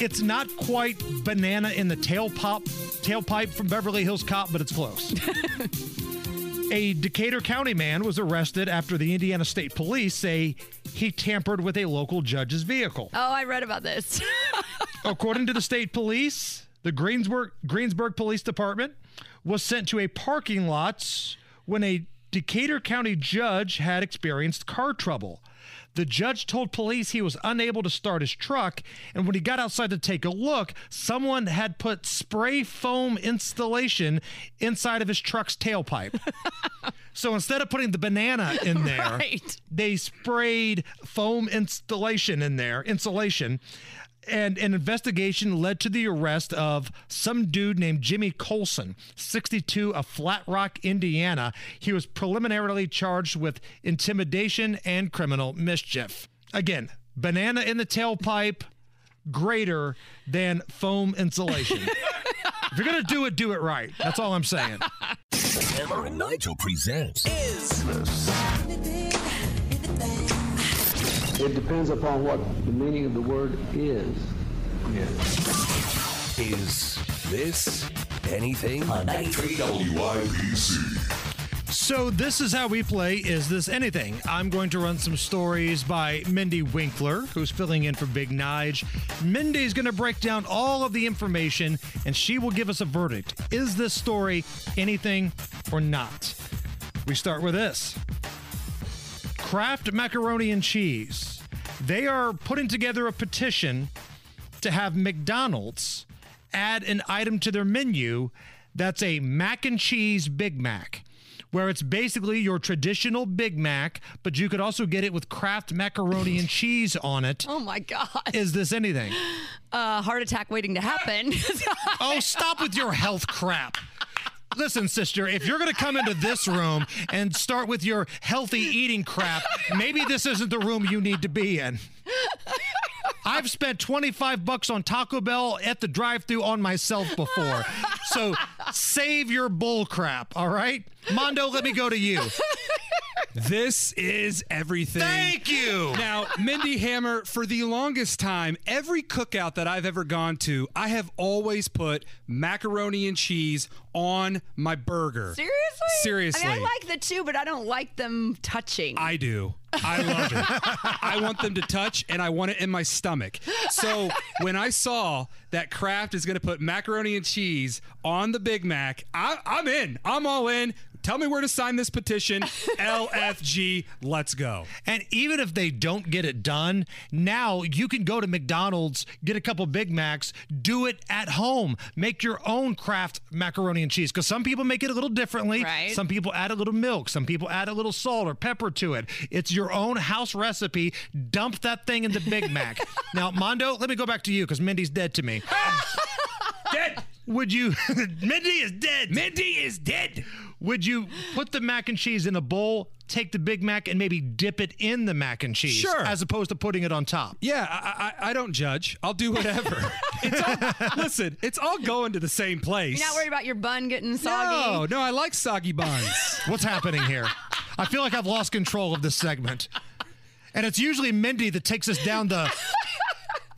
it's not quite banana in the tailpipe, tailpipe from Beverly Hills Cop, but it's close. a Decatur County man was arrested after the Indiana State Police say he tampered with a local judge's vehicle. Oh, I read about this. According to the state police, the Greensburg Greensburg Police Department was sent to a parking lot when a Decatur County judge had experienced car trouble. The judge told police he was unable to start his truck, and when he got outside to take a look, someone had put spray foam installation inside of his truck's tailpipe. so instead of putting the banana in there, Right. they sprayed foam installation in there, insulation. And an investigation led to the arrest of some dude named Jimmy Colson, 62, of Flat Rock, Indiana. He was preliminarily charged with intimidation and criminal mischief. Again, banana in the tailpipe, greater than foam insulation. if you're going to do it, do it right. That's all I'm saying. Hammer and Nigel presents It depends upon what the meaning of the word is. Is this anything? On 93 WIBC. So this is how we play Is This Anything? I'm going to run some stories by Mindy Winkler, who's filling in for Big Nige. Mindy's going to break down all of the information and she will give us a verdict. Is this story anything or not? We start with this. Kraft Macaroni and Cheese. They are putting together a petition to have McDonald's add an item to their menu that's a mac and cheese Big Mac, where it's basically your traditional Big Mac, but you could also get it with Kraft macaroni and cheese on it. Oh my God. Is this anything? Uh, heart attack waiting to happen. oh, stop with your health crap. Listen, sister, if you're going to come into this room and start with your healthy eating crap, maybe this isn't the room you need to be in. I've spent 25 bucks on Taco Bell at the drive-thru on myself before. So save your bull crap, all right? Mondo, let me go to you. This is everything. Thank you. Now, Mindy Hammer, for the longest time, every cookout that I've ever gone to, I have always put macaroni and cheese on my burger. Seriously? Seriously. I mean, I like the two, but I don't like them touching. I do. I love it. I want them to touch and I want it in my stomach. So when I saw that Kraft is going to put macaroni and cheese on the Big Mac, I, I'm in. I'm all in. Tell me where to sign this petition. LFG, let's go. And even if they don't get it done, now you can go to McDonald's, get a couple Big Macs, do it at home. Make your own Kraft macaroni and cheese because some people make it a little differently. Right. Some people add a little milk. Some people add a little salt or pepper to it. It's your own house recipe. Dump that thing in the Big Mac. now, Mondo, let me go back to you because Mindy's dead to me. dead. Would you? Mindy is dead. Mindy is dead. Would you put the mac and cheese in a bowl, take the Big Mac, and maybe dip it in the mac and cheese, Sure. as opposed to putting it on top? Yeah, I, I, I don't judge. I'll do whatever. it's all, listen, it's all going to the same place. You're not worried about your bun getting soggy. No, no, I like soggy buns. What's happening here? I feel like I've lost control of this segment. And it's usually Mindy that takes us down the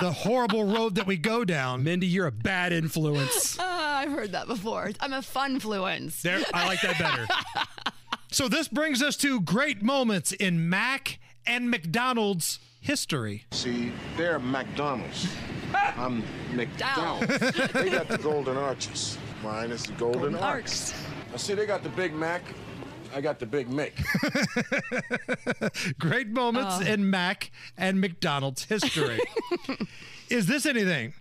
the horrible road that we go down. Mindy, you're a bad influence. Oh, I've heard that before. I'm a fun fluence. There, I like that better. So this brings us to great moments in Mac and McDonald's history. See, they're McDonald's. I'm McDonald's. they got the golden arches. Mine is the golden, Golden arcs. I see they got the Big Mac. I got the Big Mick. Great moments Oh. in Mac and McDonald's history. Is this anything?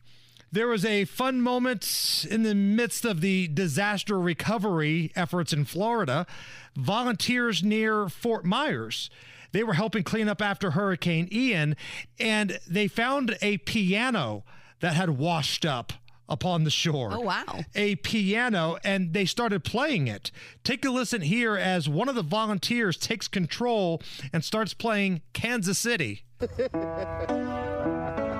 There was a fun moment in the midst of the disaster recovery efforts in Florida. Volunteers near Fort Myers. They were helping clean up after Hurricane Ian, and they found a piano that had washed up upon the shore. Oh, wow. A piano, and they started playing it. Take a listen here as one of the volunteers takes control and starts playing Kansas City.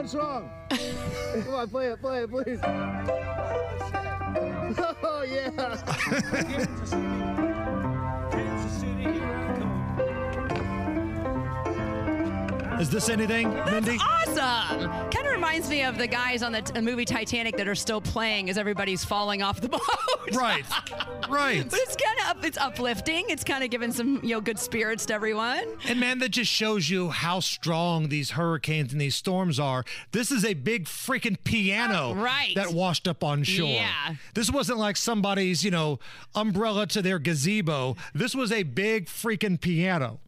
only knows one song. Come on, play it, play it, please. Oh, oh yeah. Is this anything, Mindy? Awesome. Kind of reminds me of the guys on the t- movie Titanic that are still playing as everybody's falling off the boat. Right. Right. But it's kind of up, it's uplifting. It's kind of giving some, you know, good spirits to everyone. And man, that just shows you how strong these hurricanes and these storms are. This is a big freaking piano oh, Right. that washed up on shore. Yeah. This wasn't like somebody's, you know, umbrella to their gazebo. This was a big freaking piano.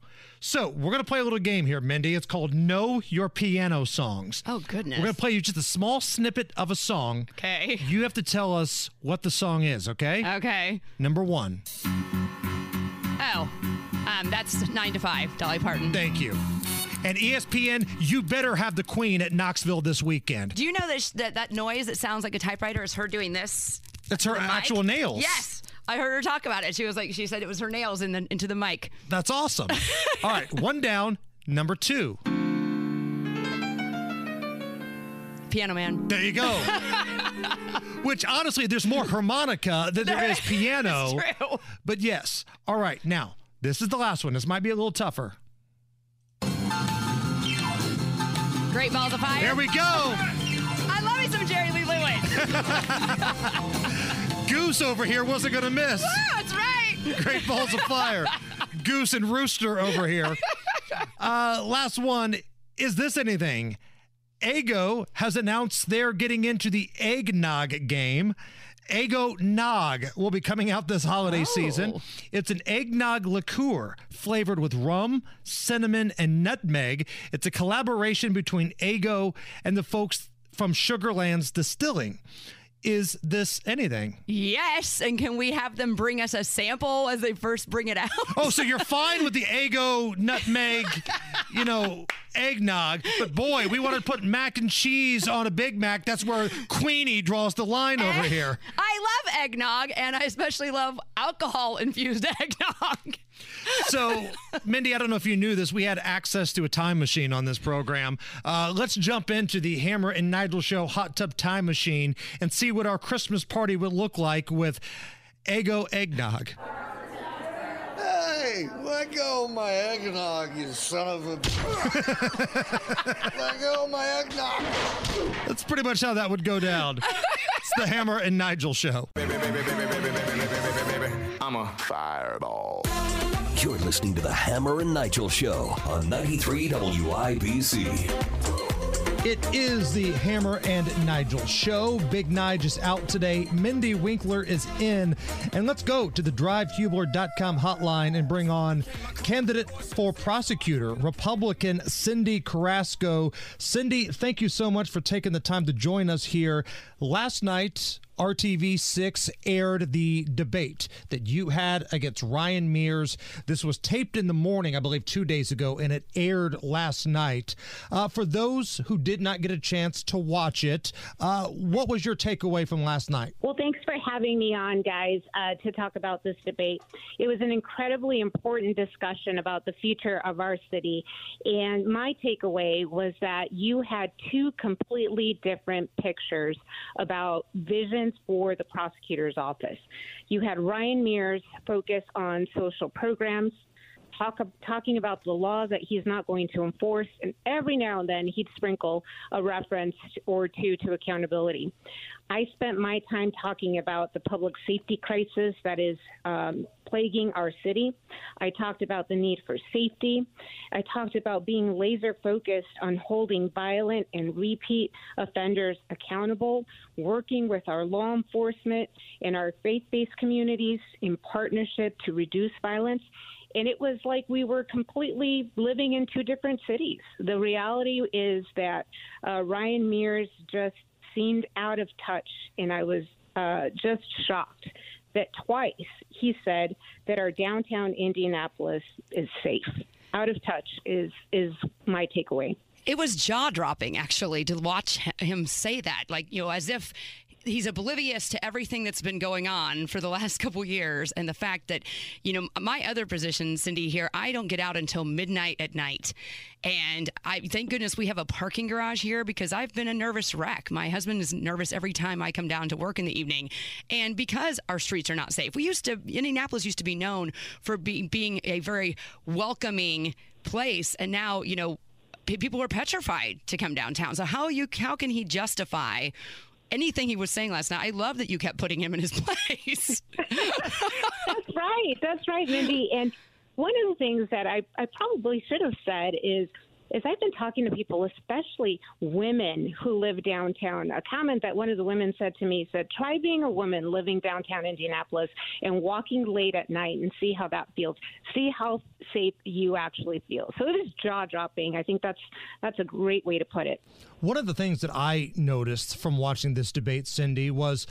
So we're gonna play a little game here, Mindy. It's called Know Your Piano Songs. Oh goodness. We're gonna play you just a small snippet of a song. Okay. You have to tell us what the song is, okay? Okay. Number one. Oh, um, that's nine to five. Dolly Parton. Thank you. And ESPN, you better have the Queen at Knoxville this weekend. Do you know that, sh- that that noise that sounds like a typewriter is her doing this? That's her The mic? actual nails. Yes. I heard her talk about it. She was like, she said it was her nails in the, into the mic. That's awesome. All right, one down. Number two. Piano Man. There you go. Which honestly, there's more harmonica than there is piano. True. But yes. All right, now this is the last one. This might be a little tougher. Great Balls of Fire. There we go. I love me some Jerry Lee Lewis. Goose over here wasn't gonna miss. That's right. Great balls of fire. Goose and Rooster over here. Uh, last one. Is this anything? Eggo has announced they're getting into the eggnog game. Eggo Nog will be coming out this holiday season. It's an eggnog liqueur flavored with rum, cinnamon, and nutmeg. It's a collaboration between Eggo and the folks from Sugarlands Distilling. Is this anything? yes. And can we have them bring us a sample as they first bring it out? Oh, so you're fine with the Eggo nutmeg, you know, eggnog. But boy, we want to put mac and cheese on a Big Mac. That's where Queenie draws the line over eh, here. I love eggnog, and I especially love alcohol infused eggnog. So, Mindy, I don't know if you knew this. We had access to a time machine on this program. Uh, let's jump into the Hammer and Nigel Show hot tub time machine and see what our Christmas party would look like with Eggo eggnog. Hey, let go of my eggnog, you son of a. let go of my eggnog. That's pretty much how that would go down. It's the Hammer and Nigel Show. I'm a fireball. You're listening to the Hammer and Nigel Show on 93 WIBC. It is the Hammer and Nigel show. Big Nige is out today. Mindy Winkler is in. And let's go to the drivehubler.com hotline and bring on candidate for prosecutor, Republican Cyndi Carrasco. Cyndi, thank you so much for taking the time to join us here. Last night, RTV6 aired the debate that you had against Ryan Mears. This was taped in the morning, I believe, two days ago, and it aired last night. Uh, for those who did not get a chance to watch it, uh, what was your takeaway from last night? Well, thanks for having me on, guys, uh, to talk about this debate. It was an incredibly important discussion about the future of our city. And my takeaway was that you had two completely different pictures about for the prosecutor's office. You had Ryan Mears focus on social programs, talk, talking about the laws that he's not going to enforce, and every now and then he'd sprinkle a reference or two to accountability. I spent my time talking about the public safety crisis that is um, plaguing our city. I talked about the need for safety. I talked about being laser focused on holding violent and repeat offenders accountable, working with our law enforcement and our faith based communities in partnership to reduce violence. And it was like we were completely living in two different cities. The reality is that uh, Ryan Mears just seemed out of touch, and I was uh, just shocked that twice he said that our downtown Indianapolis is safe. Out of touch is is my takeaway. It was jaw dropping, actually, to watch him say that. Like, you know, as if he's oblivious to everything that's been going on for the last couple years. And the fact that you know my other position Cyndi here i don't get out until midnight at night. And i thank goodness we have a parking garage here because i've been a nervous wreck. My husband is nervous every time i come down to work in the evening. And because our streets are not safe we used to indianapolis used to be known for be, being a very welcoming place. And now you know people are petrified to come downtown. So how you how can he justify anything he was saying last night. I love that you kept putting him in his place. That's right. That's right, Mindy. And one of the things that I, I probably should have said is is I've been talking to people, especially women who live downtown. A comment that one of the women said to me said, "Try being a woman living downtown Indianapolis and walking late at night and see how that feels. See how safe you actually feel." So it is jaw dropping. I think that's that's a great way to put it. One of the things that I noticed from watching this debate, Cyndi, was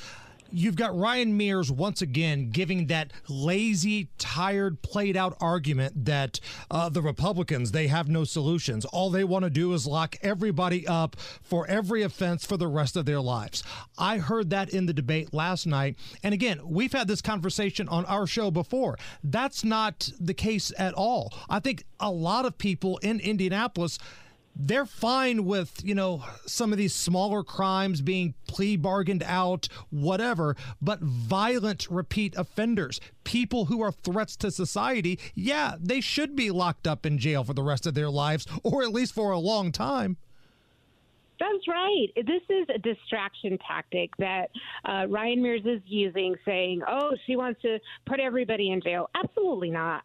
you've got Ryan Mears once again giving that lazy, tired, played out argument that uh, the Republicans, they have no solutions. All they want to do is lock everybody up for every offense for the rest of their lives. I heard that in the debate last night. And again, we've had this conversation on our show before. That's not the case at all. I think a lot of people in Indianapolis they're fine with you know some of these smaller crimes being plea bargained out whatever but violent repeat offenders people who are threats to society yeah they should be locked up in jail for the rest of their lives or at least for a long time that's right. This is a distraction tactic that uh, Ryan Mears is using, saying, oh, she wants to put everybody in jail. Absolutely not.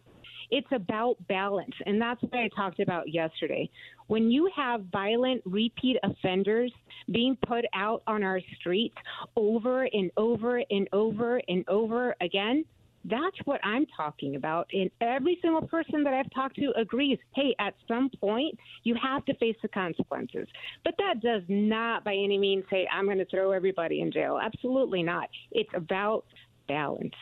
It's about balance. And that's what I talked about yesterday. When you have violent repeat offenders being put out on our streets over and over and over and over again, that's what I'm talking about. And every single person that I've talked to agrees hey, at some point, you have to face the consequences. But that does not by any means say, I'm going to throw everybody in jail. Absolutely not. It's about balance.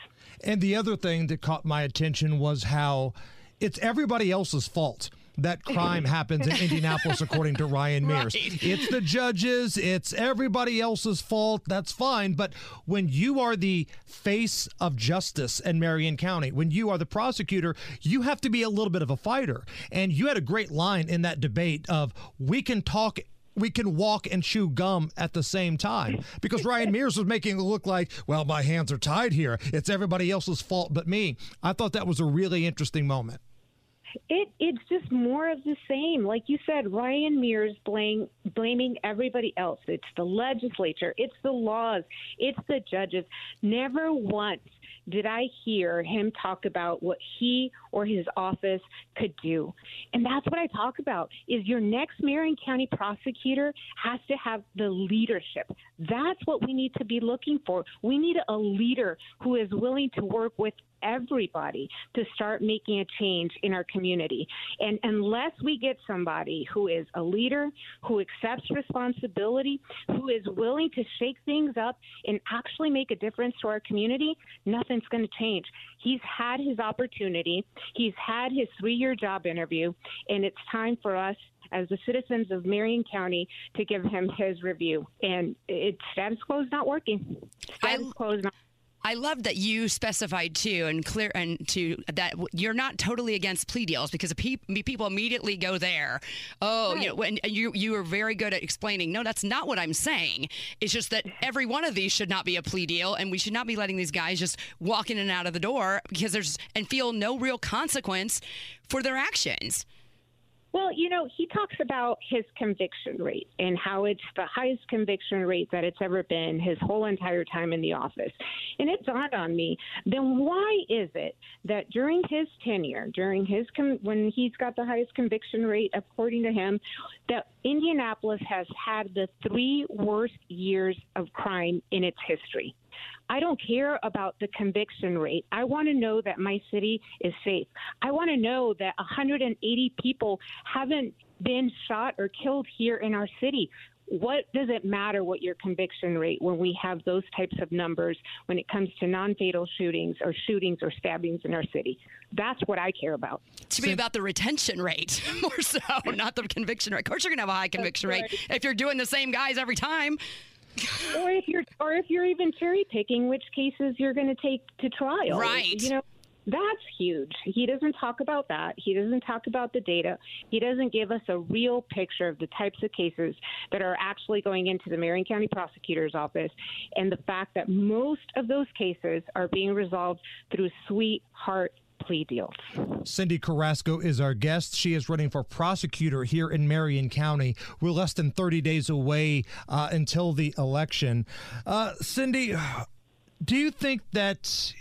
And the other thing that caught my attention was how it's everybody else's fault that crime happens in Indianapolis, according to Ryan Mears. Right. It's the judges, it's everybody else's fault. That's fine. But when you are the face of justice in Marion County, when you are the prosecutor, you have to be a little bit of a fighter. And you had a great line in that debate of we can talk we can walk and chew gum at the same time because Ryan Mears was making it look like, well, my hands are tied here. It's everybody else's fault but me. I thought that was a really interesting moment. It it's just more of the same. Like you said, Ryan Mears blame, blaming everybody else. It's the legislature, it's the laws, it's the judges. Never once did I hear him talk about what he or his office could do. And that's what I talk about is your next Marion County prosecutor has to have the leadership. That's what we need to be looking for. We need a leader who is willing to work with everybody to start making a change in our community. And unless we get somebody who is a leader, who accepts responsibility, who is willing to shake things up and actually make a difference to our community, nothing's going to change. He's had his opportunity, he's had his three year job interview, and it's time for us as the citizens of Marion County to give him his review. And it status quo is not working. Status quo is not I love that you specified too and clear and to that you're not totally against plea deals because pe- people immediately go there. Oh, you know, and you you are very good at explaining. No, that's not what I'm saying. It's just that every one of these should not be a plea deal, and we should not be letting these guys just walk in and out of the door because there's and feel no real consequence for their actions. Well, you know, he talks about his conviction rate and how it's the highest conviction rate that it's ever been his whole entire time in the office. And it dawned on me, then why is it that during his tenure, during his con- when he's got the highest conviction rate according to him, that Indianapolis has had the three worst years of crime in its history? I don't care about the conviction rate. I want to know that my city is safe. I want to know that 180 people haven't been shot or killed here in our city. What does it matter what your conviction rate when we have those types of numbers when it comes to non fatal shootings or shootings or stabbings in our city? That's what I care about. To be about the retention rate more so, not the conviction rate. Of course, you're going to have a high conviction rate if you're doing the same guys every time. or if you're or if you're even cherry picking which cases you're going to take to trial. Right. You know, that's huge. He doesn't talk about that. He doesn't talk about the data. He doesn't give us a real picture of the types of cases that are actually going into the Marion County Prosecutor's Office and the fact that most of those cases are being resolved through sweetheart plea deals. Cyndi Carrasco is our guest. She is running for prosecutor here in Marion County. We're less than 30 days away uh, until the election. Uh, Cyndi, do you think that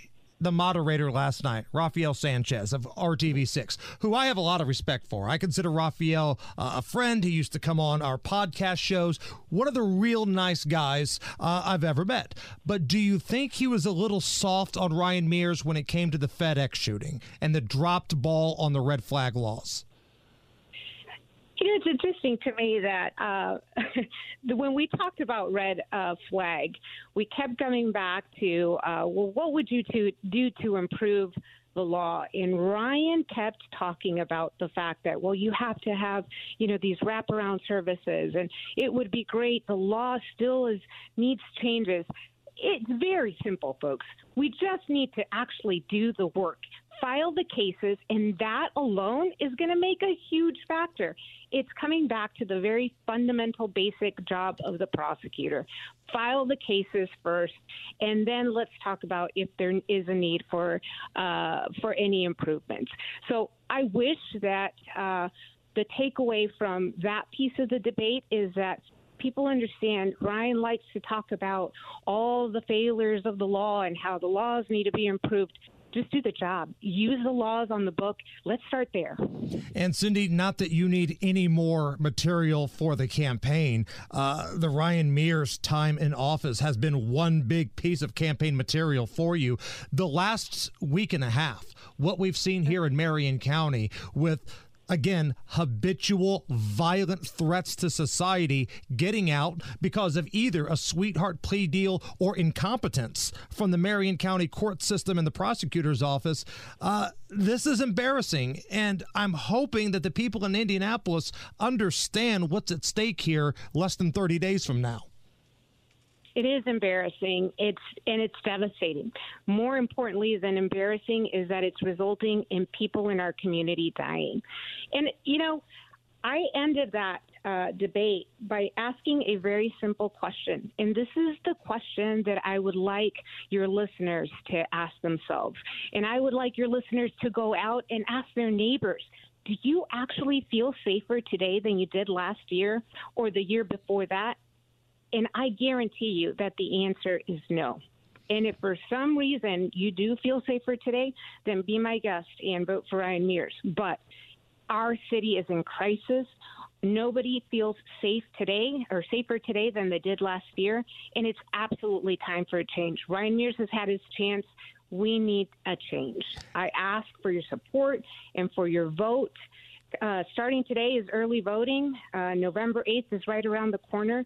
the moderator last night, Rafael Sanchez of RTV6, who I have a lot of respect for. I consider Rafael uh, a friend. He used to come on our podcast shows. One of the real nice guys uh, I've ever met. But do you think he was a little soft on Ryan Mears when it came to the FedEx shooting and the dropped ball on the red flag laws? You know, it's interesting to me that uh, when we talked about red uh, flag, we kept coming back to, uh, well, what would you to do to improve the law? And Ryan kept talking about the fact that, well, you have to have, you know, these wraparound services, and it would be great. The law still is needs changes. It's very simple, folks. We just need to actually do the work file the cases, and that alone is going to make a huge factor. It's coming back to the very fundamental, basic job of the prosecutor. File the cases first, and then let's talk about if there is a need for uh, for any improvements. So I wish that uh, the takeaway from that piece of the debate is that people understand Ryan likes to talk about all the failures of the law and how the laws need to be improved just do the job. Use the laws on the book. Let's start there. And Cyndi, not that you need any more material for the campaign. Uh, the Ryan Mears time in office has been one big piece of campaign material for you. The last week and a half, what we've seen here in Marion County with again, habitual violent threats to society getting out because of either a sweetheart plea deal or incompetence from the Marion County court system and the prosecutor's office. Uh, this is embarrassing. And I'm hoping that the people in Indianapolis understand what's at stake here less than 30 days from now. It is embarrassing. It's and it's devastating. More importantly than embarrassing is that it's resulting in people in our community dying. And you know, I ended that uh, debate by asking a very simple question. And this is the question that I would like your listeners to ask themselves. And I would like your listeners to go out and ask their neighbors do you actually feel safer today than you did last year or the year before that? And I guarantee you that the answer is no. And if for some reason you do feel safer today, then be my guest and vote for Ryan Mears. But our city is in crisis. Nobody feels safe today or safer today than they did last year. And it's absolutely time for a change. Ryan Mears has had his chance. We need a change. I ask for your support and for your vote. Uh, starting today is early voting. Uh, November 8th is right around the corner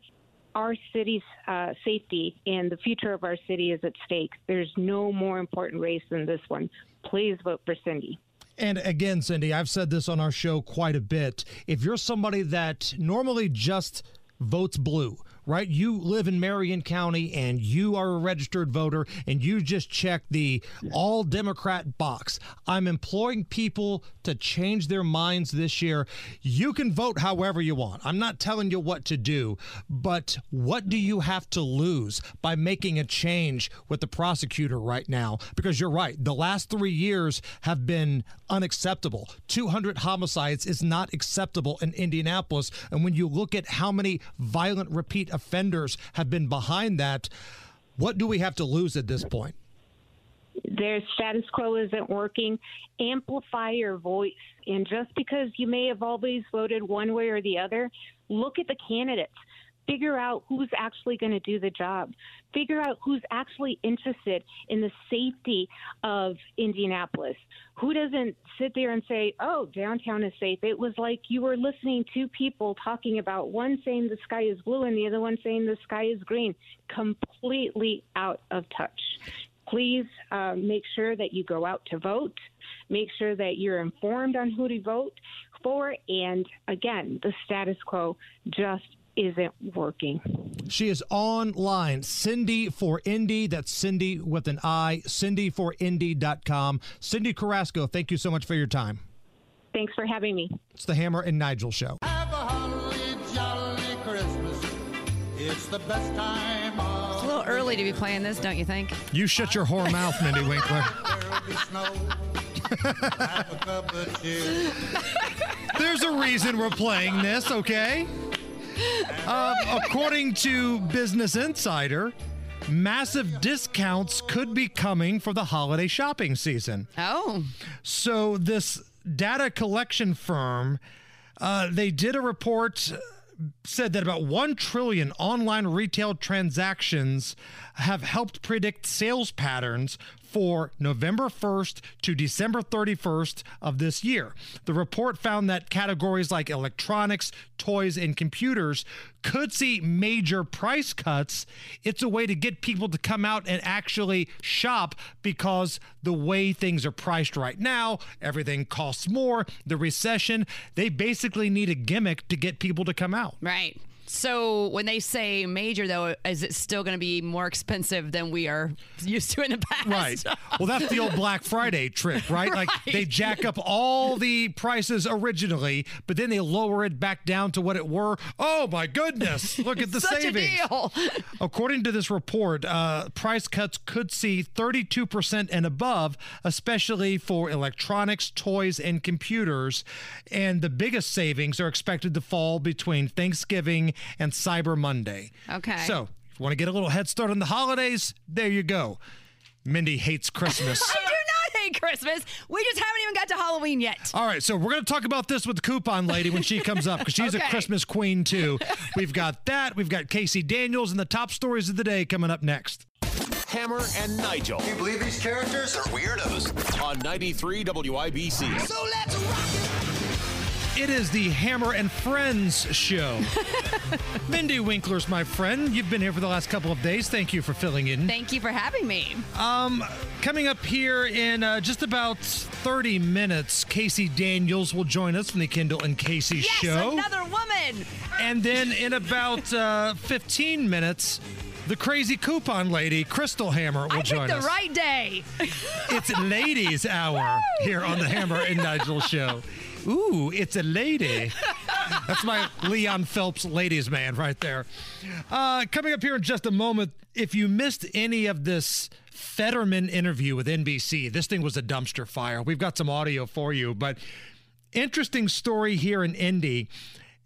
our city's uh, safety and the future of our city is at stake. There's no more important race than this one. Please vote for Cyndi. And again, Cyndi, I've said this on our show quite a bit. If you're somebody that normally just votes blue, right? You live in Marion County and you are a registered voter and you just check the all Democrat box. I'm employing people to change their minds this year. You can vote however you want. I'm not telling you what to do, but what do you have to lose by making a change with the prosecutor right now? Because you're right, the last three years have been unacceptable. 200 homicides is not acceptable in Indianapolis. And when you look at how many violent repeat offenders have been behind that, what do we have to lose at this point? their status quo isn't working, amplify your voice. And just because you may have always voted one way or the other, look at the candidates. Figure out who's actually going to do the job. Figure out who's actually interested in the safety of Indianapolis. Who doesn't sit there and say, oh, downtown is safe? It was like you were listening to people talking about one saying the sky is blue and the other one saying the sky is green. Completely out of touch please uh, make sure that you go out to vote. Make sure that you're informed on who to vote for. And again, the status quo just isn't working. She is online. Cyndi for Indy. That's Cyndi with an I. CyndiForIndy.com. Cyndi Carrasco, thank you so much for your time. Thanks for having me. It's the Hammer and Nigel show. It's the best time of It's a little early to be playing this, don't you think? You shut your whore mouth, Mindy Winkler. There's a reason we're playing this, okay? Uh, according to Business Insider, massive discounts could be coming for the holiday shopping season. Oh. So this data collection firm, uh, they did a report said that about 1 trillion online retail transactions have helped predict sales patterns for November 1st to December 31st of this year. The report found that categories like electronics, toys, and computers could see major price cuts. It's a way to get people to come out and actually shop because the way things are priced right now, everything costs more. The recession, they basically need a gimmick to get people to come out. Right. So when they say major, though, is it still going to be more expensive than we are used to in the past? Right. Well, that's the old Black Friday trick, right? Like they jack up all the prices originally, but then they lower it back down to what it were. Oh my goodness! Look at the Such a savings. deal. According to this report, uh, price cuts could see 32% and above, especially for electronics, toys, and computers. And the biggest savings are expected to fall between Thanksgiving and Cyber Monday. Okay. So, if you want to get a little head start on the holidays, there you go. Mindy hates Christmas. I do not hate Christmas. We just haven't even got to Halloween yet. All right, so we're going to talk about this with the coupon lady when she comes up because she's a Christmas queen too. We've got that. We've got Casey Daniels and the top stories of the day coming up next. Hammer and Nigel. Can you believe these characters are weirdos? On 93 WIBC. So let's rock It is the Hammer and Friends show. Mindy Winkler's my friend. You've been here for the last couple of days. Thank you for filling in. Thank you for having me. Um, coming up here in uh, just about 30 minutes, Casey Daniels will join us from the Kendall and Casey Yes, show. another woman. And then in about uh, 15 minutes, the crazy coupon lady, Crystal Hammer, will I join picked the us. right day. It's Ladies Hour here on the Hammer and Nigel show. Ooh, it's a lady. That's my Leon Phelps ladies man right there. Uh, coming up here in just a moment, if you missed any of this Fetterman interview with NBC, this thing was a dumpster fire. We've got some audio for you, but interesting story here in Indy.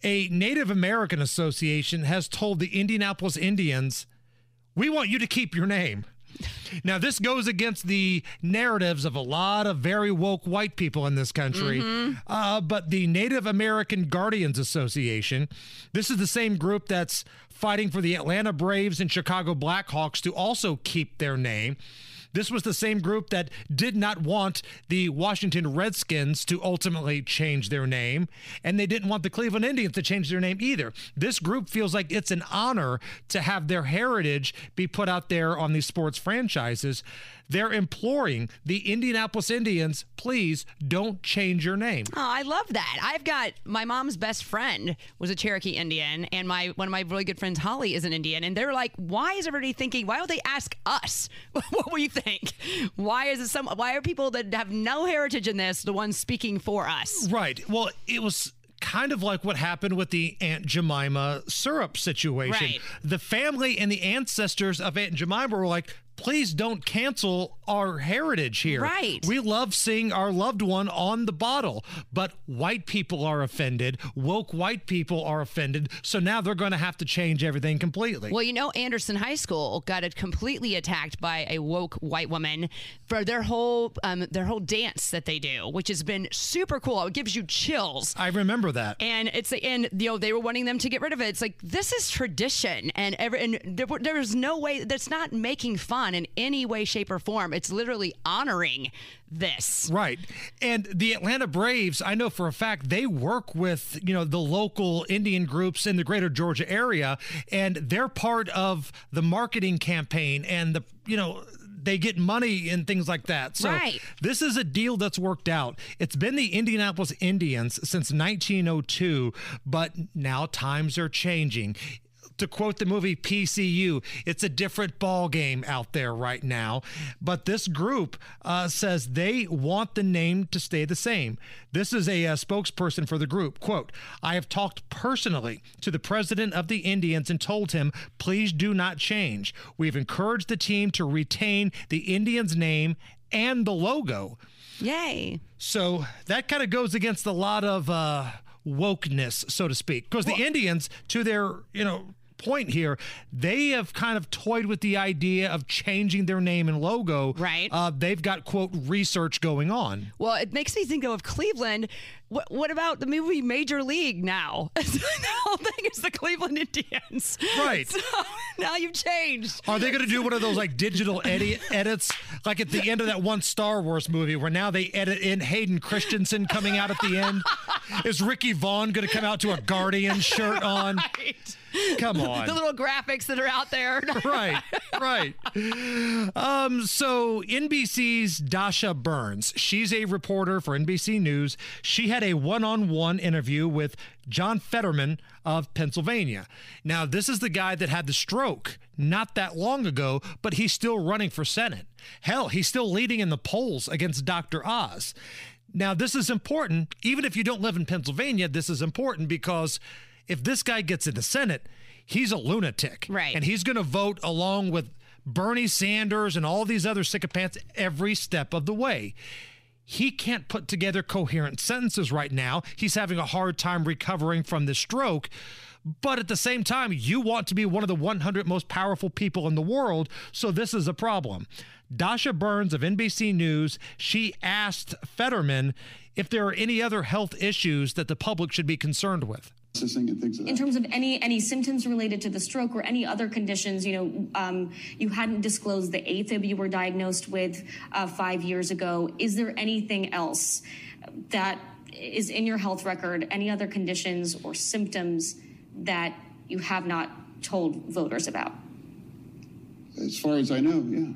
A Native American association has told the Indianapolis Indians, we want you to keep your name. Now, this goes against the narratives of a lot of very woke white people in this country. Uh, but the Native American Guardians Association, this is the same group that's fighting for the Atlanta Braves and Chicago Blackhawks to also keep their name. This was the same group that did not want the Washington Redskins to ultimately change their name, and they didn't want the Cleveland Indians to change their name either. This group feels like it's an honor to have their heritage be put out there on these sports franchises. They're imploring the Indianapolis Indians, please don't change your name. Oh, I love that. I've got my mom's best friend was a Cherokee Indian, and my one of my really good friends, Holly, is an Indian. And they're like, why is everybody thinking? Why don't they ask us what we think? Why is it some? Why are people that have no heritage in this the ones speaking for us? Right. Well, it was kind of like what happened with the Aunt Jemima syrup situation. Right. The family and the ancestors of Aunt Jemima were like, please don't cancel our heritage here. Right. We love seeing our loved one on the bottle, but white people are offended. Woke white people are offended. So now they're going to have to change everything completely. Well, you know, Anderson High School got it completely attacked by a woke white woman for their whole um, their whole dance that they do, which has been super cool. It gives you chills. I remember that. And it's and you know they were wanting them to get rid of it. It's like this is tradition, and every and there, were- there's no way that's not making fun in any way, shape, or form. It's literally honoring this. Right. And the Atlanta Braves, I know for a fact they work with, you know, the local Indian groups in the greater Georgia area and they're part of the marketing campaign and the, you know, they get money and things like that. So Right. this is a deal that's worked out. It's been the Indianapolis Indians since 1902, but now times are changing. To quote the movie PCU, it's a different ball game out there right now. But this group uh, says they want the name to stay the same. This is a, uh spokesperson for the group. Quote, I have talked personally to the president of the Indians and told him, please do not change. We've encouraged the team to retain the Indians name and the logo. Yay. So that kind of goes against a lot of uh, wokeness, so to speak, because the Indians, to their you know point here, they have kind of toyed with the idea of changing their name and logo. Right. Uh, they've got quote research going on. Well, it makes me think of Cleveland. What, what about the movie Major League now? the whole thing is the Cleveland Indians. Right. So now you've changed. Are they going to do one of those like digital edit edits, like at the end of that one Star Wars movie, where now they edit in Hayden Christensen coming out at the end? Is Ricky Vaughn going to come out to a Guardian shirt on? Come on. The little graphics that are out there. right, right. Um, so NBC's Dasha Burns, she's a reporter for NBC News. She had a one-on-one interview with John Fetterman of Pennsylvania. Now, this is the guy that had the stroke not that long ago, but he's still running for Senate. Hell, he's still leading in the polls against Dr. Oz. Now, this is important. Even if you don't live in Pennsylvania, this is important because if this guy gets in the Senate, he's a lunatic. Right. And he's going to vote along with Bernie Sanders and all these other sycophants every step of the way. He can't put together coherent sentences right now. He's having a hard time recovering from the stroke. But at the same time, you want to be one of the 100 most powerful people in the world. So this is a problem. Dasha Burns of NBC News, she asked Fetterman if there are any other health issues that the public should be concerned with. In terms of any any symptoms related to the stroke or any other conditions, you know, um, you hadn't disclosed the AFib you were diagnosed with uh, five years ago. Is there anything else that is in your health record? Any other conditions or symptoms that you have not told voters about? As far as I know, yeah.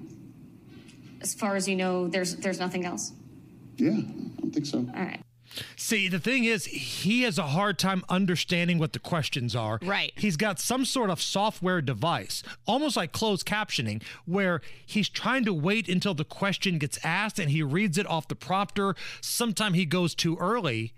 As far as you know, there's there's nothing else. Yeah, I don't think so. All right. See, the thing is, he has a hard time understanding what the questions are. Right. He's got some sort of software device, almost like closed captioning, where he's trying to wait until the question gets asked and he reads it off the prompter. Sometimes he goes too early.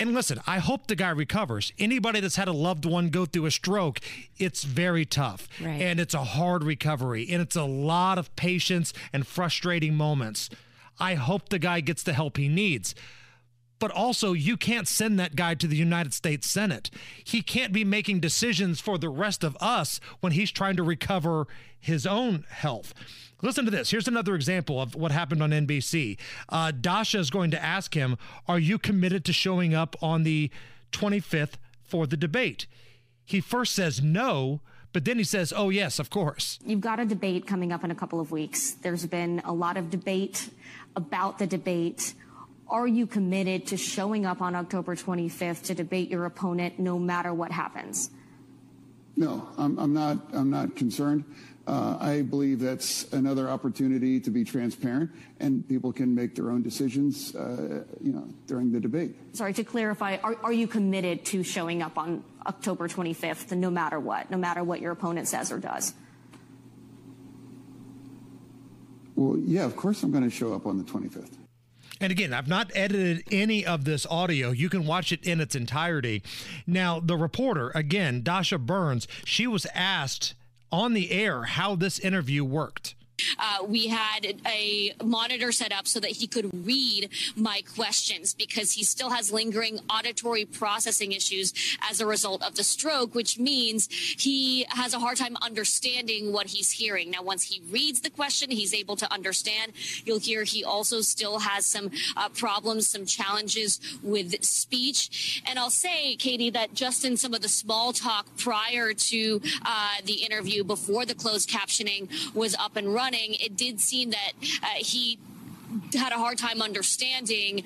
And listen, I hope the guy recovers. Anybody that's had a loved one go through a stroke, it's very tough. Right. And it's a hard recovery. And it's a lot of patience and frustrating moments. I hope the guy gets the help he needs. But also, you can't send that guy to the United States Senate. He can't be making decisions for the rest of us when he's trying to recover his own health. Listen to this. Here's another example of what happened on NBC. Uh, Dasha is going to ask him, Are you committed to showing up on the 25th for the debate? He first says no, But then he says, oh, yes, of course. You've got a debate coming up in a couple of weeks. There's been a lot of debate about the debate. Are you committed to showing up on October 25th to debate your opponent no matter what happens? No, I'm, I'm not. I'm not concerned. Uh, I believe that's another opportunity to be transparent, and people can make their own decisions, uh, you know, during the debate. Sorry, to clarify, are, are you committed to showing up on October 25th no matter what, no matter what your opponent says or does? Well, yeah, of course I'm going to show up on the 25th. And again, I've not edited any of this audio. You can watch it in its entirety. Now, the reporter, again, Dasha Burns, she was asked on the air how this interview worked. Uh, we had a monitor set up so that he could read my questions because he still has lingering auditory processing issues as a result of the stroke, which means he has a hard time understanding what he's hearing. Now, once he reads the question, he's able to understand. You'll hear he also still has some uh, problems, some challenges with speech. And I'll say, Katie, that just in some of the small talk prior to uh, the interview, before the closed captioning was up and running, it did seem that uh, he had a hard time understanding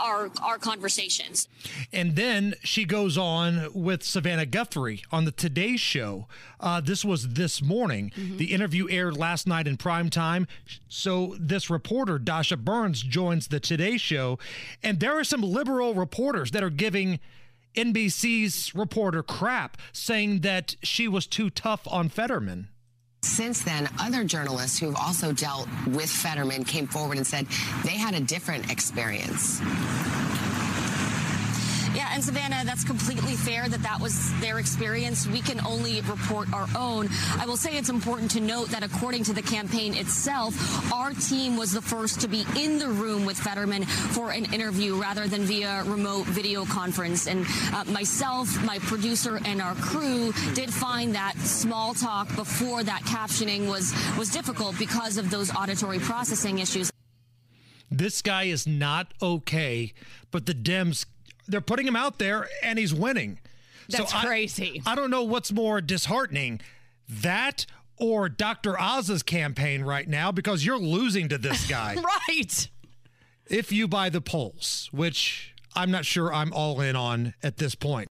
our our conversations. And then she goes on with Savannah Guthrie on the Today Show. Uh, this was this morning. The interview aired last night in prime time. So this reporter, Dasha Burns, joins the Today Show, and there are some liberal reporters that are giving. NBC's reporter crap saying that she was too tough on Fetterman. Since then, other journalists who've also dealt with Fetterman came forward and said they had a different experience. Yeah, and Savannah, that's completely fair that that was their experience. We can only report our own. I will say it's important to note that according to the campaign itself, our team was the first to be in the room with Fetterman for an interview rather than via remote video conference. And uh, myself, my producer, and our crew did find that small talk before that captioning was was difficult because of those auditory processing issues. This guy is not okay, but the Dems, they're putting him out there and he's winning. That's I- crazy. I don't know what's more disheartening, that or Dr. Oz's campaign right now because you're losing to this guy. right. if you buy the polls, which I'm not sure I'm all in on at this point.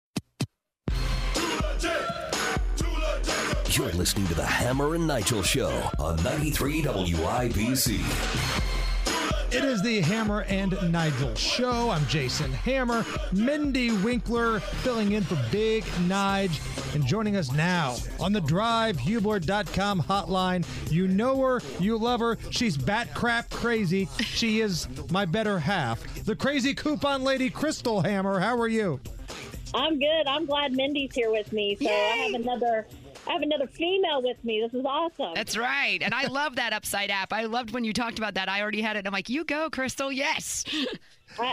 You're listening to the Hammer and Nigel Show on 93 WIBC. It is the Hammer and Nigel show. I'm Jason Hammer. Mindy Winkler filling in for Big Nige. And joining us now on the drivehubler.com hotline. You know her, you love her. She's bat crap crazy. She is my better half. The crazy coupon lady, Crystal Hammer. How are you? I'm good. I'm glad Mindy's here with me. So I have another I have another female with me. This is awesome. That's right. And I love that Upside app. I loved when you talked about that. I already had it. I'm like, you go, Crystal. Yes. I,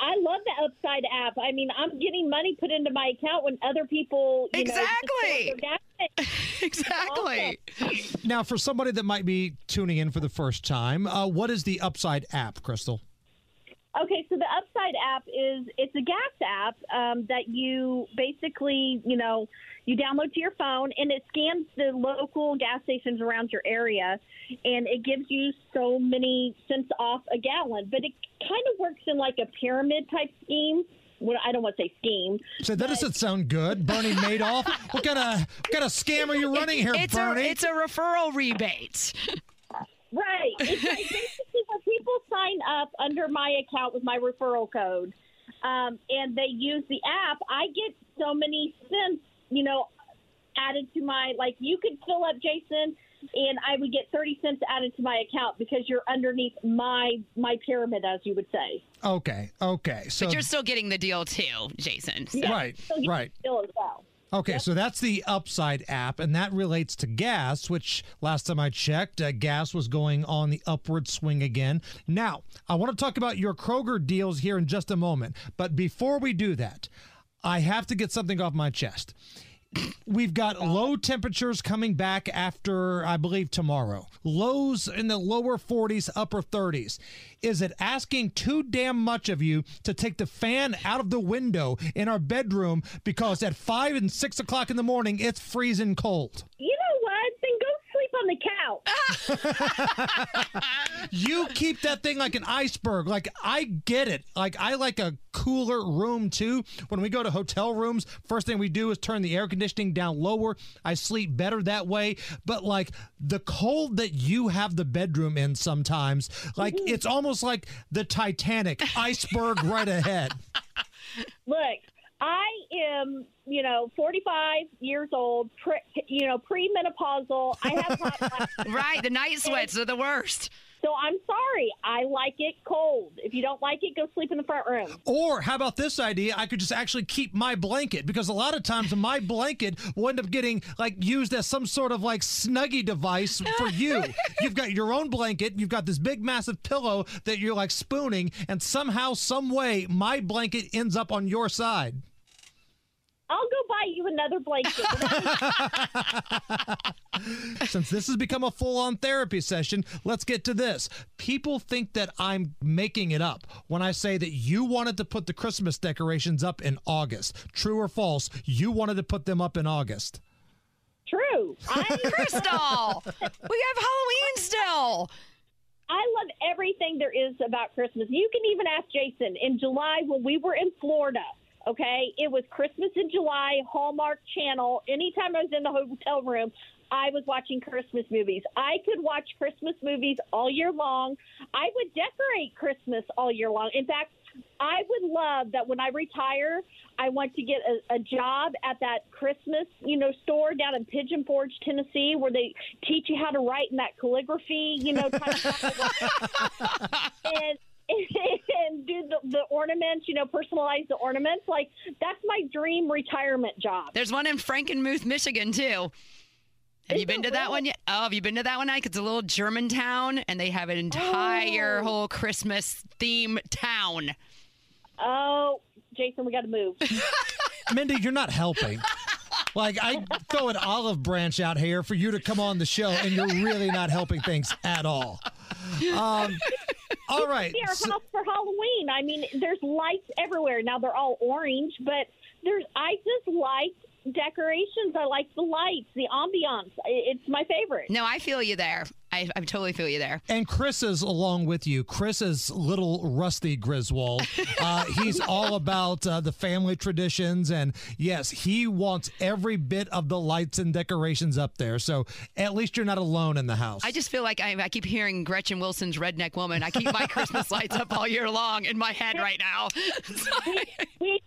I love the Upside app. I mean, I'm getting money put into my account when other people, you know, Exactly. fill their gas- exactly. Now, for somebody that might be tuning in for the first time, uh, what is the Upside app, Crystal? Okay, so the Upside app is it's a gas app um, that you basically, you know, you download to your phone and it scans the local gas stations around your area and it gives you so many cents off a gallon. But it kind of works in like a pyramid type scheme. Well, I don't want to say scheme. So that doesn't sound good. Bernie Madoff. what kind of what kind of scam are you running here, it's Bernie? A, it's a referral rebate. Right. It's like basically when people sign up under my account with my referral code, um, and they use the app, I get so many cents, you know, added to my like. You could fill up Jason, and I would get thirty cents added to my account because you're underneath my my pyramid, as you would say. okay, okay. So but you're still getting the deal too, Jason. So. Right, So right. Still as well. Okay, so that's the Upside app, and that relates to gas, which last time I checked, uh, gas was going on the upward swing again. Now, I want to talk about your Kroger deals here in just a moment, but before we do that, I have to get something off my chest. We've got oh. low temperatures coming back after, I believe, tomorrow. Lows in the lower 40s, upper 30s. Is it asking too damn much of you to take the fan out of the window in our bedroom because at 5 and 6 o'clock in the morning, it's freezing cold? You know what? Then go sleep on the couch. you keep that thing like an iceberg. Like I get it. Like I like a cooler room too. When we go to hotel rooms, first thing we do is turn the air conditioning down lower. I sleep better that way. But like the cold that you have the bedroom in sometimes, like mm-hmm. it's almost like the Titanic iceberg right ahead. Look, I am, you know, 45 years old, pre, you know, premenopausal. I have hot. Right, the night sweats are the worst. So I'm sorry. I like it cold. If you don't like it, go sleep in the front room. Or how about this idea? I could just actually keep my blanket because a lot of times my blanket will end up getting like used as some sort of like snuggie device for you. you've got your own blanket, you've got this big massive pillow that you're like spooning, and somehow, some way, my blanket ends up on your side. I'll go buy you another blanket. Since this has become a full on therapy session, let's get to this. People think that I'm making it up when I say that you wanted to put the Christmas decorations up in August. True or false? You wanted to put them up in August. True. I'm Crystal, we have Halloween still. I love everything there is about Christmas. You can even ask Jason. In July, when we were in Florida, okay, it was Christmas in July, Hallmark Channel. Anytime I was in the hotel room, I was watching Christmas movies. I could watch Christmas movies all year long. I would decorate Christmas all year long. In fact, I would love that when I retire, I want to get a, a job at that Christmas, you know, store down in Pigeon Forge, Tennessee, where they teach you how to write in that calligraphy, you know, type of and and do the, the ornaments, you know, personalize the ornaments. Like that's my dream retirement job. There's one in Frankenmuth, Michigan, too. Have you been to that one yet? Oh, have you been to that one, Ike? It's a little German town, and they have an entire Oh. whole Christmas theme town. Oh, Jason, we got to move. Mindy, you're not helping. Like I throw an olive branch out here for you to come on the show, and you're really not helping things at all. Um, all right. Our so- house for Halloween. I mean, there's lights everywhere. Now they're all orange, but there's. I just like decorations. I like the lights, the ambiance. It's my favorite. No, I feel you there. I, I totally feel you there. And Chris is along with you. Chris is little Rusty Griswold. Uh, he's all about uh, the family traditions. And yes, he wants every bit of the lights and decorations up there. So at least you're not alone in the house. I just feel like I, I keep hearing Gretchen Wilson's Redneck Woman. I keep my Christmas lights up all year long in my head right now. We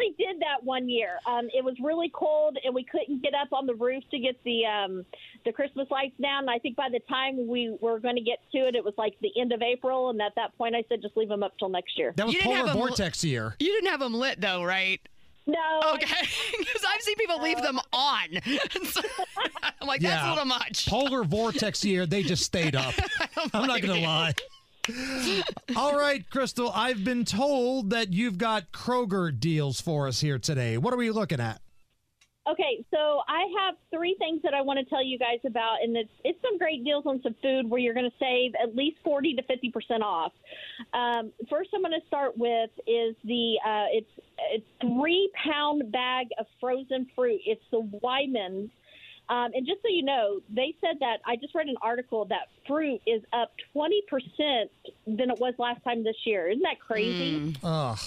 actually did that one year. Um, it was really cold, and we couldn't get up on the roof to get the um, the Christmas lights down. And I think by the time we were going to get to it, it was like the end of April. And at that point, I said, just leave them up till next year. that was You didn't have polar them- vortex year. You didn't have them lit though, right? No. Okay. Because I've seen people leave them on. So- I'm like, that's a little much. Polar vortex year, they just stayed up. I'm not going to lie. All right, Crystal, I've been told that you've got Kroger deals for us here today. What are we looking at? Okay, so I have three things that I want to tell you guys about, and it's it's some great deals on some food where you're going to save at least forty to fifty percent off. Um, first, I'm going to start with is the uh, it's it's three pound bag of frozen fruit. It's the Wyman's. Um, and just so you know, they said that I just read an article that fruit is up 20% than it was last time this year. Isn't that crazy? Ugh.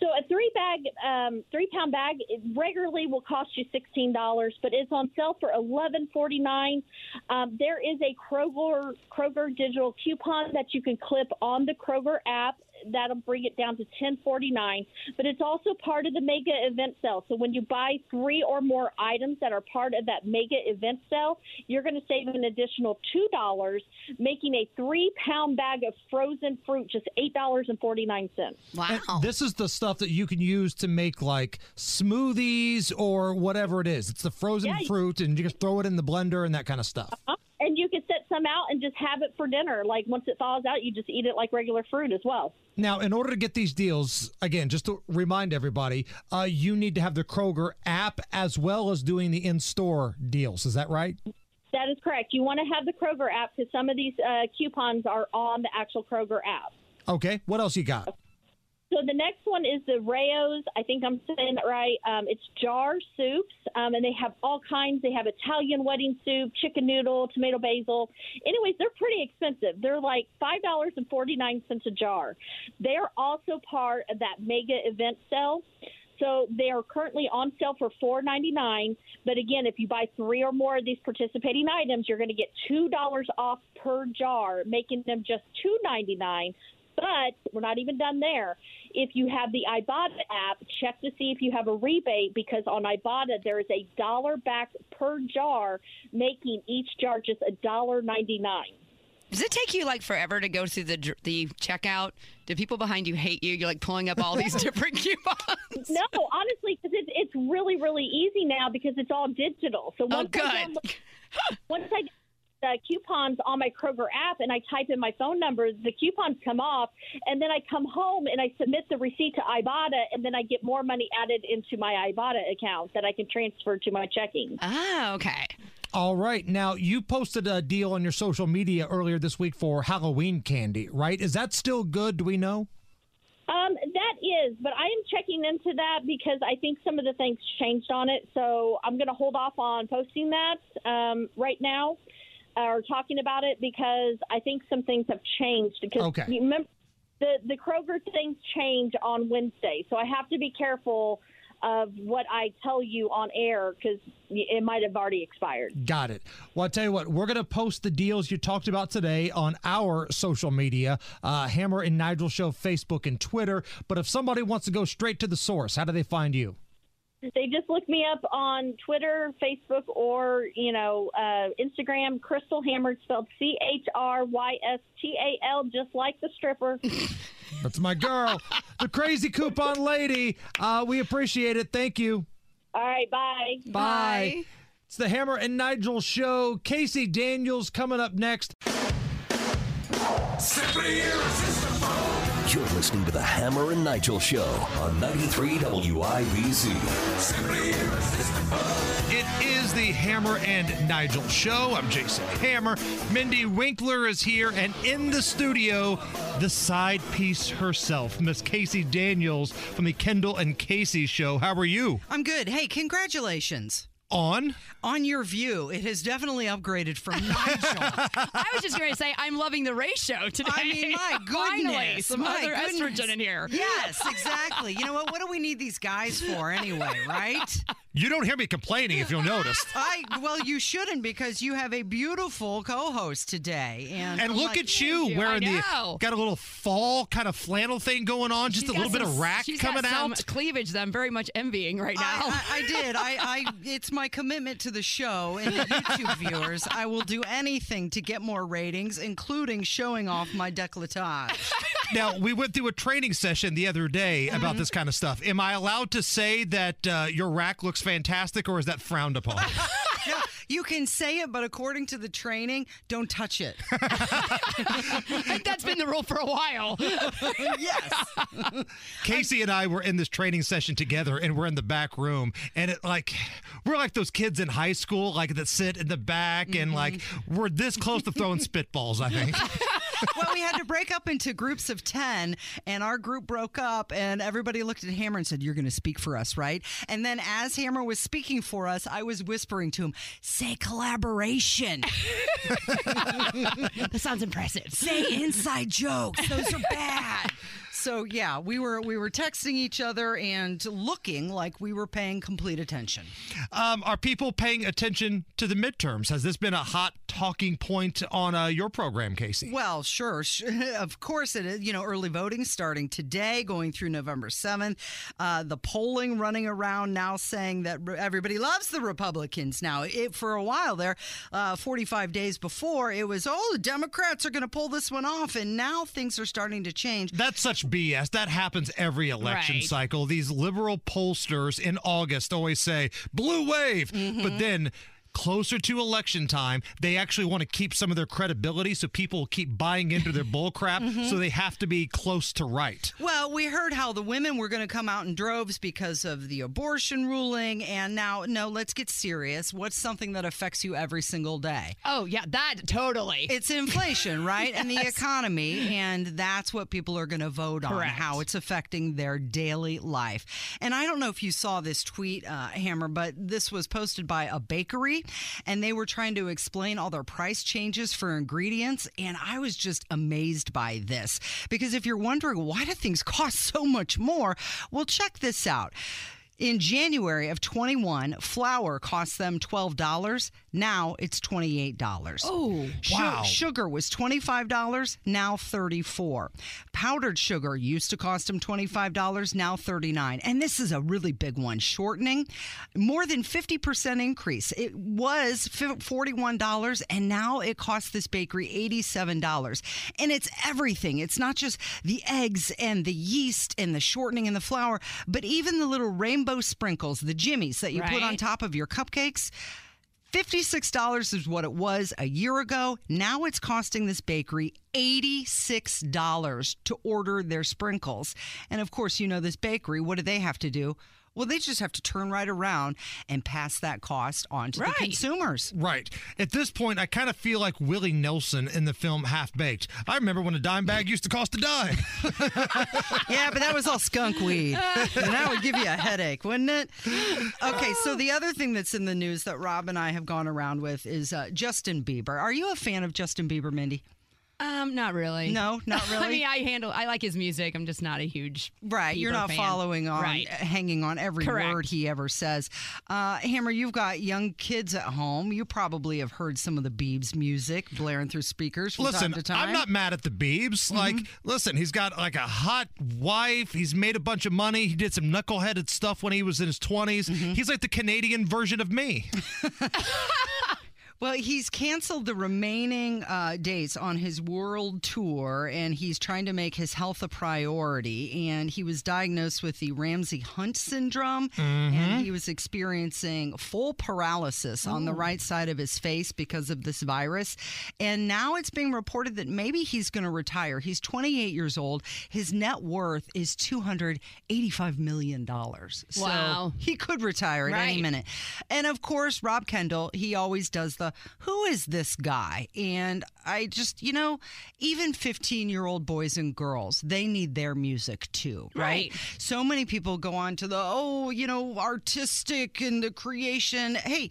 So a three bag, um, three pound bag it regularly will cost you sixteen dollars, but it's on sale for eleven forty nine. Um, there is a Kroger Kroger digital coupon that you can clip on the Kroger app. That'll bring it down to ten forty nine. But it's also part of the mega event sale. So when you buy three or more items that are part of that mega event sale, you're going to save an additional two dollars, making a three pound bag of frozen fruit just eight dollars and forty nine cents. Wow. And this is the stuff that you can use to make like smoothies or whatever it is. It's the frozen Yeah. fruit, and you just throw it in the blender and that kind of stuff. Uh-huh. And you can set some out and just have it for dinner. Like once it thaws out, you just eat it like regular fruit as well. Now, in order to get these deals, again, just to remind everybody, uh, you need to have the Kroger app as well as doing the in-store deals. Is that right? That is correct. You want to have the Kroger app because some of these uh, coupons are on the actual Kroger app. Okay. What else you got? So the next one is the Rayo's. I think I'm saying that right. Um, it's jar soups, um, and they have all kinds. They have Italian wedding soup, chicken noodle, tomato basil. Anyways, they're pretty expensive. They're like five dollars and forty nine cents a jar. They're also part of that mega event sale. So they are currently on sale for four ninety nine. But again, if you buy three or more of these participating items, you're going to get two dollars off per jar, making them just two ninety nine. But we're not even done there. If you have the Ibotta app, check to see if you have a rebate because on Ibotta there is a dollar back per jar, making each jar just a dollar ninety nine. Does it take you like forever to go through the the checkout? Do people behind you hate you? You're like pulling up all these different coupons. No, honestly, because it's it's really really easy now because it's all digital. So Oh, once I good. download- once I the coupons on my Kroger app and I type in my phone number, the coupons come off, and then I come home and I submit the receipt to Ibotta, and then I get more money added into my Ibotta account that I can transfer to my checking. Ah, okay. All right. Now, you posted a deal on your social media earlier this week for Halloween candy, right? Is that still good? Do we know? Um, that is, but I am checking into that because I think some of the things changed on it. So I'm going to hold off on posting that um, right now or talking about it because I think some things have changed. Because Okay. remember the the Kroger things change on Wednesday, so I have to be careful of what I tell you on air because it might have already expired. Got it. Well, I'll tell you what, we're going to post the deals you talked about today on our social media, uh, Hammer and Nigel Show, Facebook and Twitter. But if somebody wants to go straight to the source, how do they find you? They just look me up on Twitter, Facebook, or you know uh, Instagram. Crystal Hammer, spelled C H R Y S T A L, just like the stripper. That's my girl, the crazy coupon lady. Uh, we appreciate it. Thank you. All right, bye. Bye. It's the Hammer and Nigel Show. Casey Daniels coming up next. Simply irresistible. You're listening to the Hammer and Nigel Show on 93 WIBC. It is the Hammer and Nigel Show. I'm Jason Hammer. Mindy Winkler is here, and in the studio, the side piece herself, Miss Casey Daniels from the Kendall and Casey Show. How are you? I'm good. Hey, congratulations. On? On your view. It has definitely upgraded from Nigel. I was just going to say I'm loving the ratio today. I mean, my Finally, goodness. some my other goodness. estrogen in here. Yes, exactly. You know what? What do we need these guys for anyway, right? You don't hear me complaining if you'll notice. I well, you shouldn't because you have a beautiful co-host today, and And I'm look like, at you "Thank wearing I the know. got a little fall kind of flannel thing going on, just She's a little got bit of some- rack she's coming got some out. cleavage that I'm very much envying right now. I, I, I did. I, I it's my commitment to the show and the YouTube viewers. I will do anything to get more ratings, including showing off my décolletage. now we went through a training session the other day Mm-hmm. about this kind of stuff. Am I allowed to say that uh, your rack looks fantastic, or is that frowned upon? No, you can say it, but according to the training, don't touch it. That's been the rule for a while. yes. Casey and I were in this training session together, and we're in the back room, and it like we're like those kids in high school, like that sit in the back, and like Mm-hmm. we're this close to throwing spitballs. I think. Well, we had to break up into groups of 10, and our group broke up, and everybody looked at Hammer and said, You're going to speak for us, right? And then as Hammer was speaking for us, I was whispering to him, Say collaboration. that sounds impressive. Say inside jokes. Those are bad. So yeah, we were we were texting each other and looking like we were paying complete attention. Um, are people paying attention to the midterms? Has this been a hot talking point on uh, your program, Casey? Well, sure. Sh- Of course it is. You know, early voting starting today, going through November 7th. Uh, the polling running around now saying that everybody loves the Republicans now. It, for a while there, uh, 45 days before, it was, oh, the Democrats are going to pull this one off. And now things are starting to change. That's such BS. That happens every election Right. cycle. These liberal pollsters in August always say blue wave, Mm-hmm. but then closer to election time, they actually want to keep some of their credibility, so people keep buying into their bull crap. Mhm. So they have to be close to right. Well, we heard how the women were going to come out in droves because of the abortion ruling. And now, no, let's get serious. What's something that affects you every single day? Oh, yeah, that totally. It's inflation, right? And the economy. And that's what people are going to vote on, how it's affecting their daily life. And I don't know if you saw this tweet, uh, Hammer, but this was posted by a bakery. And they were trying to explain all their price changes for ingredients. And I was just amazed by this. Because if you're wondering, why do things cost so much more? Well, check this out. In January of 21, flour cost them $12. Now it's $28. Oh, wow. Sugar was $25, now 34. Powdered sugar used to cost them $25, now 39. And this is a really big one, shortening. More than 50% increase. It was $41 and now it costs this bakery $87. And it's everything. It's not just the eggs and the yeast and the shortening and the flour, but even the little rainbow sprinkles, the jimmies that you put on top of your cupcakes. $56 is what it was a year ago. Now it's costing this bakery $86 to order their sprinkles. And of course, you know, this bakery, what do they have to do? Well, they just have to turn right around and pass that cost on to the consumers. Right. At this point, I kind of feel like Willie Nelson in the film Half Baked. I remember when a dime bag used to cost a dime. yeah, but that was all skunk weed. and that would give you a headache, wouldn't it? Okay, so the other thing that's in the news that Rob and I have gone around with is uh, Justin Bieber. Are you a fan of Justin Bieber, Mindy? Um, not really. No, not really. I really? mean, I handle. I like his music. I'm just not a huge. Right, you're not fan. following on, Right. hanging on every Correct. word he ever says. Uh, Hammer, you've got young kids at home. You probably have heard some of the Biebs music blaring through speakers from listen, time to time. I'm not mad at the Beebs. Like, listen, he's got like a hot wife. He's made a bunch of money. He did some knuckleheaded stuff when he was in his 20s. He's like the Canadian version of me. Well, he's canceled the remaining uh, dates on his world tour, and he's trying to make his health a priority. And he was diagnosed with the Ramsay Hunt syndrome, and he was experiencing full paralysis on the right side of his face because of this virus. And now it's being reported that maybe he's going to retire. He's 28 years old. His net worth is 285 million dollars. Wow. So he could retire at any minute. And of course, Rob Kendall, he always does the who is this guy? And I just, you know, even 15 year old boys and girls, they need their music too, right? Right. So many people go on to the, oh, you know, artistic and the creation. Hey,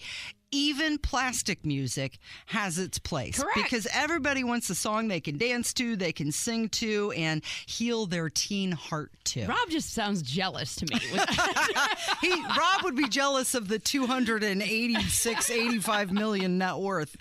even plastic music has its place Correct. because everybody wants a song they can dance to, they can sing to, and heal their teen heart to. Rob just sounds jealous to me. he Rob would be jealous of the 286 85 million net worth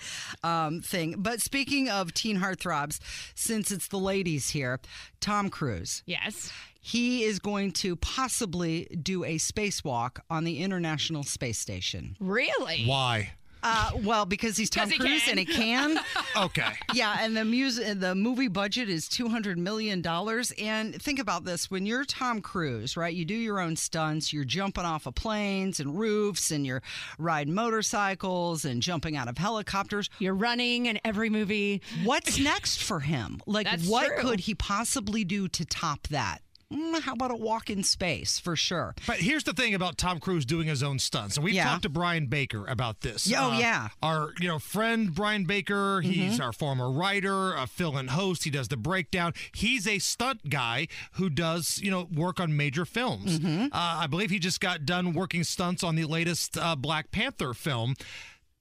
um, thing. But speaking of teen heartthrobs, since it's the ladies here, Tom Cruise. yes. He is going to possibly do a spacewalk on the International Space Station. Really? Why? Uh, well, because he's Tom Cruise can. and he can. Okay. Yeah, and the music, the movie budget is two hundred million dollars. And think about this: when you're Tom Cruise, right? You do your own stunts. You're jumping off of planes and roofs, and you're riding motorcycles and jumping out of helicopters. You're running in every movie. What's next for him? Like, That's what true. could he possibly do to top that? Mm, how about a walk in space for sure? But here's the thing about Tom Cruise doing his own stunts, and we've Yeah. talked to Brian Baker about this. Oh, Uh, yeah. our you know friend Brian Baker. He's Mhm. our former writer, a fill-in host. He does the breakdown. He's a stunt guy who does you know work on major films. Mm-hmm. Uh, I believe he just got done working stunts on the latest uh, Black Panther film.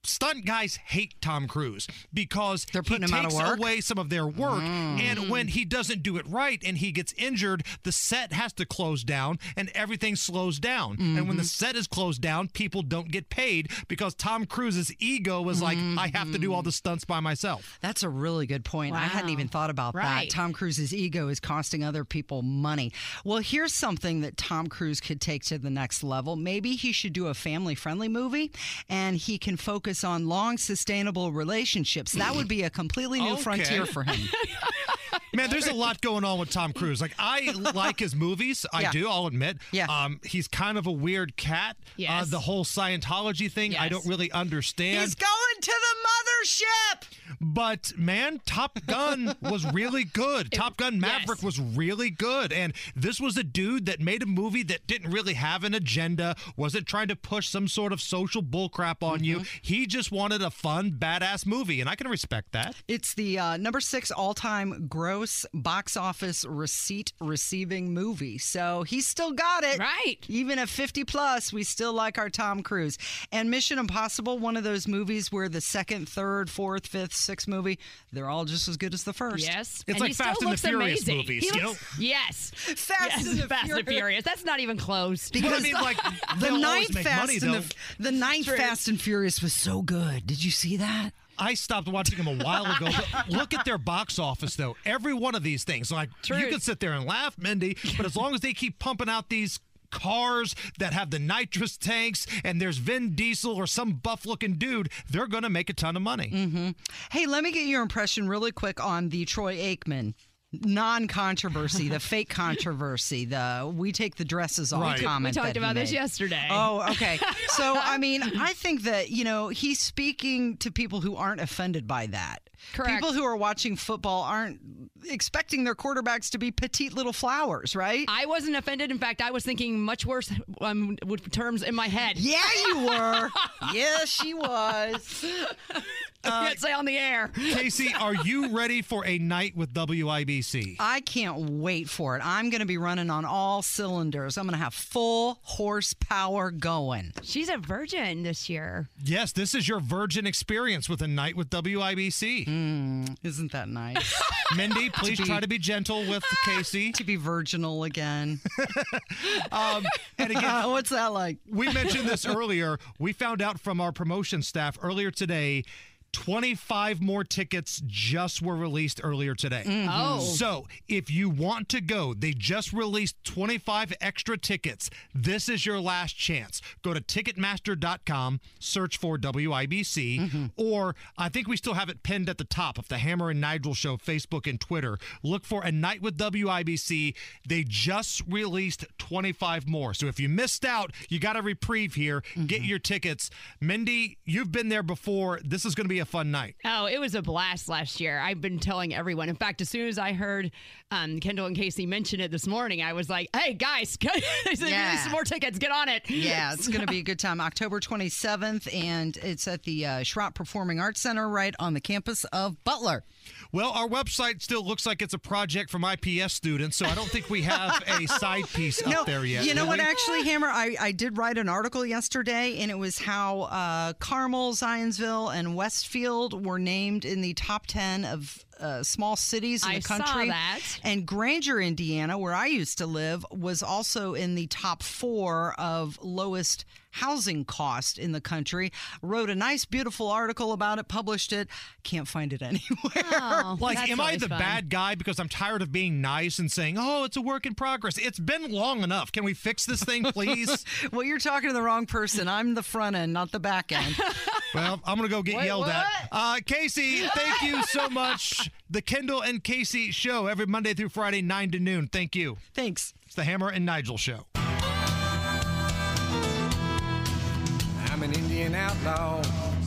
Stunt guys hate Tom Cruise because They're putting he him out of takes work? away some of their work, Mm. and when he doesn't do it right and he gets injured, the set has to close down and everything slows down. And when the Mm-hmm. set is closed down, people don't get paid because Tom Cruise's ego was like, I have to do all the stunts by myself. That's a really good point. I hadn't even thought about Right. that. Tom Cruise's ego is costing other people money. Well, here's something that Tom Cruise could take to the next level. Maybe he should do a family friendly movie and he can focus on long, sustainable relationships. That would be a completely new Okay. frontier for him. Man, there's a lot going on with Tom Cruise. Like I like his movies. I Yeah. do. I'll admit. Yeah. Um, he's kind of a weird cat. Uh, Yes. the whole Scientology thing, I don't really understand. He's going to the mothership. But man, Top Gun was really good. Top Gun Maverick was really good. And this was a dude that made a movie that didn't really have an agenda, wasn't trying to push some sort of social bullcrap on you. He just wanted a fun, badass movie. And I can respect that. It's the uh, number six all time gross box office receipt receiving movie. So he's still got it. Right. Even at 50 plus, we still like our Tom Cruise. And Mission Impossible, one of those movies where the second, third, fourth, fifth, sixth movie, they're all just as good as the first. Yes. It's and like he still Fast and the looks Furious amazing. movies, He you looks- Yes. Fast yes, and the Fast and Furious. Furious. That's not even close. Because I mean, like, the ninth Fast money, and the, the ninth True. Fast and Furious was so good. Did you see that? I stopped watching them a while ago. But look at their box office, though. Every one of these things, like you Truth. can sit there and laugh, Mindy, but as long as they keep pumping out these cars that have the nitrous tanks and there's Vin Diesel or some buff looking dude, they're going to make a ton of money. Mm-hmm. Hey, let me get your impression really quick on the Troy Aikman non-controversy, the fake controversy, the we take the dresses off Right. We comment. We talked about this yesterday. Oh, okay. So, I mean, I think that, you know, he's speaking to people who aren't offended by that. Correct. People who are watching football aren't expecting their quarterbacks to be petite little flowers, right? I wasn't offended. In fact, I was thinking much worse um, with terms in my head. yeah, you were. yes, she was. I can't say on the air. Casey, are you ready for a night with WIBC? I can't wait for it. I'm going to be running on all cylinders. I'm going to have full horsepower going. She's a virgin this year. Yes, this is your virgin experience with a night with WIBC. Mm, isn't that nice? Mindy, please be- try to be gentle with Casey. to be virginal again. Um, and again, What's that like? we mentioned this earlier. We found out from our promotion staff earlier today. 25 more tickets just were released earlier today. Mm-hmm. Oh. So, if you want to go, they just released 25 extra tickets. This is your last chance. Go to ticketmaster.com, search for WIBC, mm-hmm. or I think we still have it pinned at the top of the Hammer and Nigel Show Facebook and Twitter. Look for a night with WIBC. They just released 25 more. So, if you missed out, you got a reprieve here. Get mm-hmm. your tickets. Mindy, you've been there before. This is going to be a fun night. Oh, it was a blast last year. I've been telling everyone. In fact, as soon as I heard um, Kendall and Casey mention it this morning, I was like, "Hey guys, they said, Yeah. some more tickets. Get on it." Yeah, it's going to be a good time. October 27th, and it's at the uh, Schrott Performing Arts Center right on the campus of Butler. Well, our website still looks like it's a project from IPS students, so I don't think we have a side piece up there yet. you know what? we? Actually, Hammer, I, I did write an article yesterday, and it was how uh, Carmel, Zionsville, and Westfield were named in the top 10 of uh, small cities in I the saw country. that. And Granger, Indiana, where I used to live, was also in the top four of lowest housing cost in the country. Wrote a nice, beautiful article about it, published it. Can't find it anywhere. Oh, Like, am I the fun. bad guy because I'm tired of being nice and saying, oh, it's a work in progress? It's been long enough. Can we fix this thing, please? well, you're talking to the wrong person. I'm the front end, not the back end. well, I'm going to go get Wait, yelled at. Uh, Casey, thank you so much. The Kendall and Casey show every Monday through Friday, 9 to noon. Thank you. Thanks. It's the Hammer and Nigel show. I'm an Indian outlaw.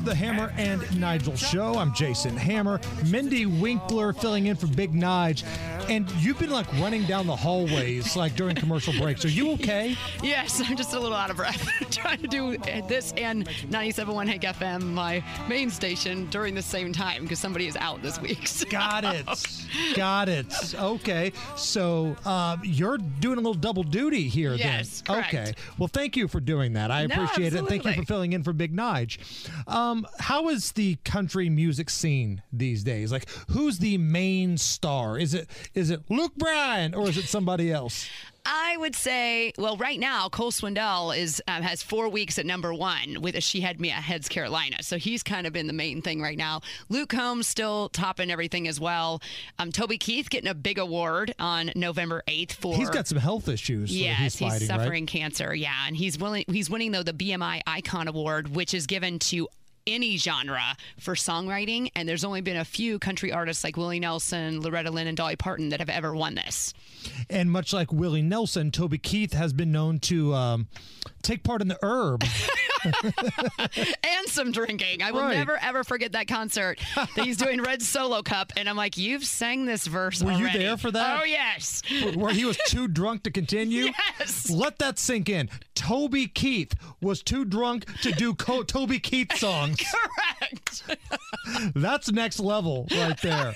The Hammer and Nigel show. I'm Jason Hammer. Mindy Winkler filling in for Big Nige. And you've been like running down the hallways like during commercial breaks. Are you okay? Yes, I'm just a little out of breath trying to do this and 97.1 Hank FM, my main station, during the same time because somebody is out this week. so- Got it. Got it. Okay. So uh, you're doing a little double duty here Yes, then. correct. Okay. Well, thank you for doing that. I No, appreciate it. Thank you for filling in for Big Nige. Um, how is the country music scene these days? Like, who's the main star? Is it is it Luke Bryan or is it somebody else? I would say, well, right now Cole Swindell is um, has four weeks at number one with a "She Had Me at Heads Carolina," so he's kind of been the main thing right now. Luke Combs still topping everything as well. Um, Toby Keith getting a big award on November eighth for He's got some health issues. Yes, he's, he's, suffering right? cancer. Yeah, and he's willing. He's winning though the BMI Icon Award, which is given to any genre for songwriting, and there's only been a few country artists like Willie Nelson, Loretta Lynn, and Dolly Parton that have ever won this. And much like Willie Nelson, Toby Keith has been known to um, take part in the herb. and some drinking. I will Right. never ever forget that concert that he's doing Red Solo Cup, and I'm like, you've sang this verse. Were you there for that? Oh yes. Where he was too drunk to continue? Yes. Let that sink in. Toby Keith was too drunk to do co- Toby Keith songs. Correct. That's next level right there.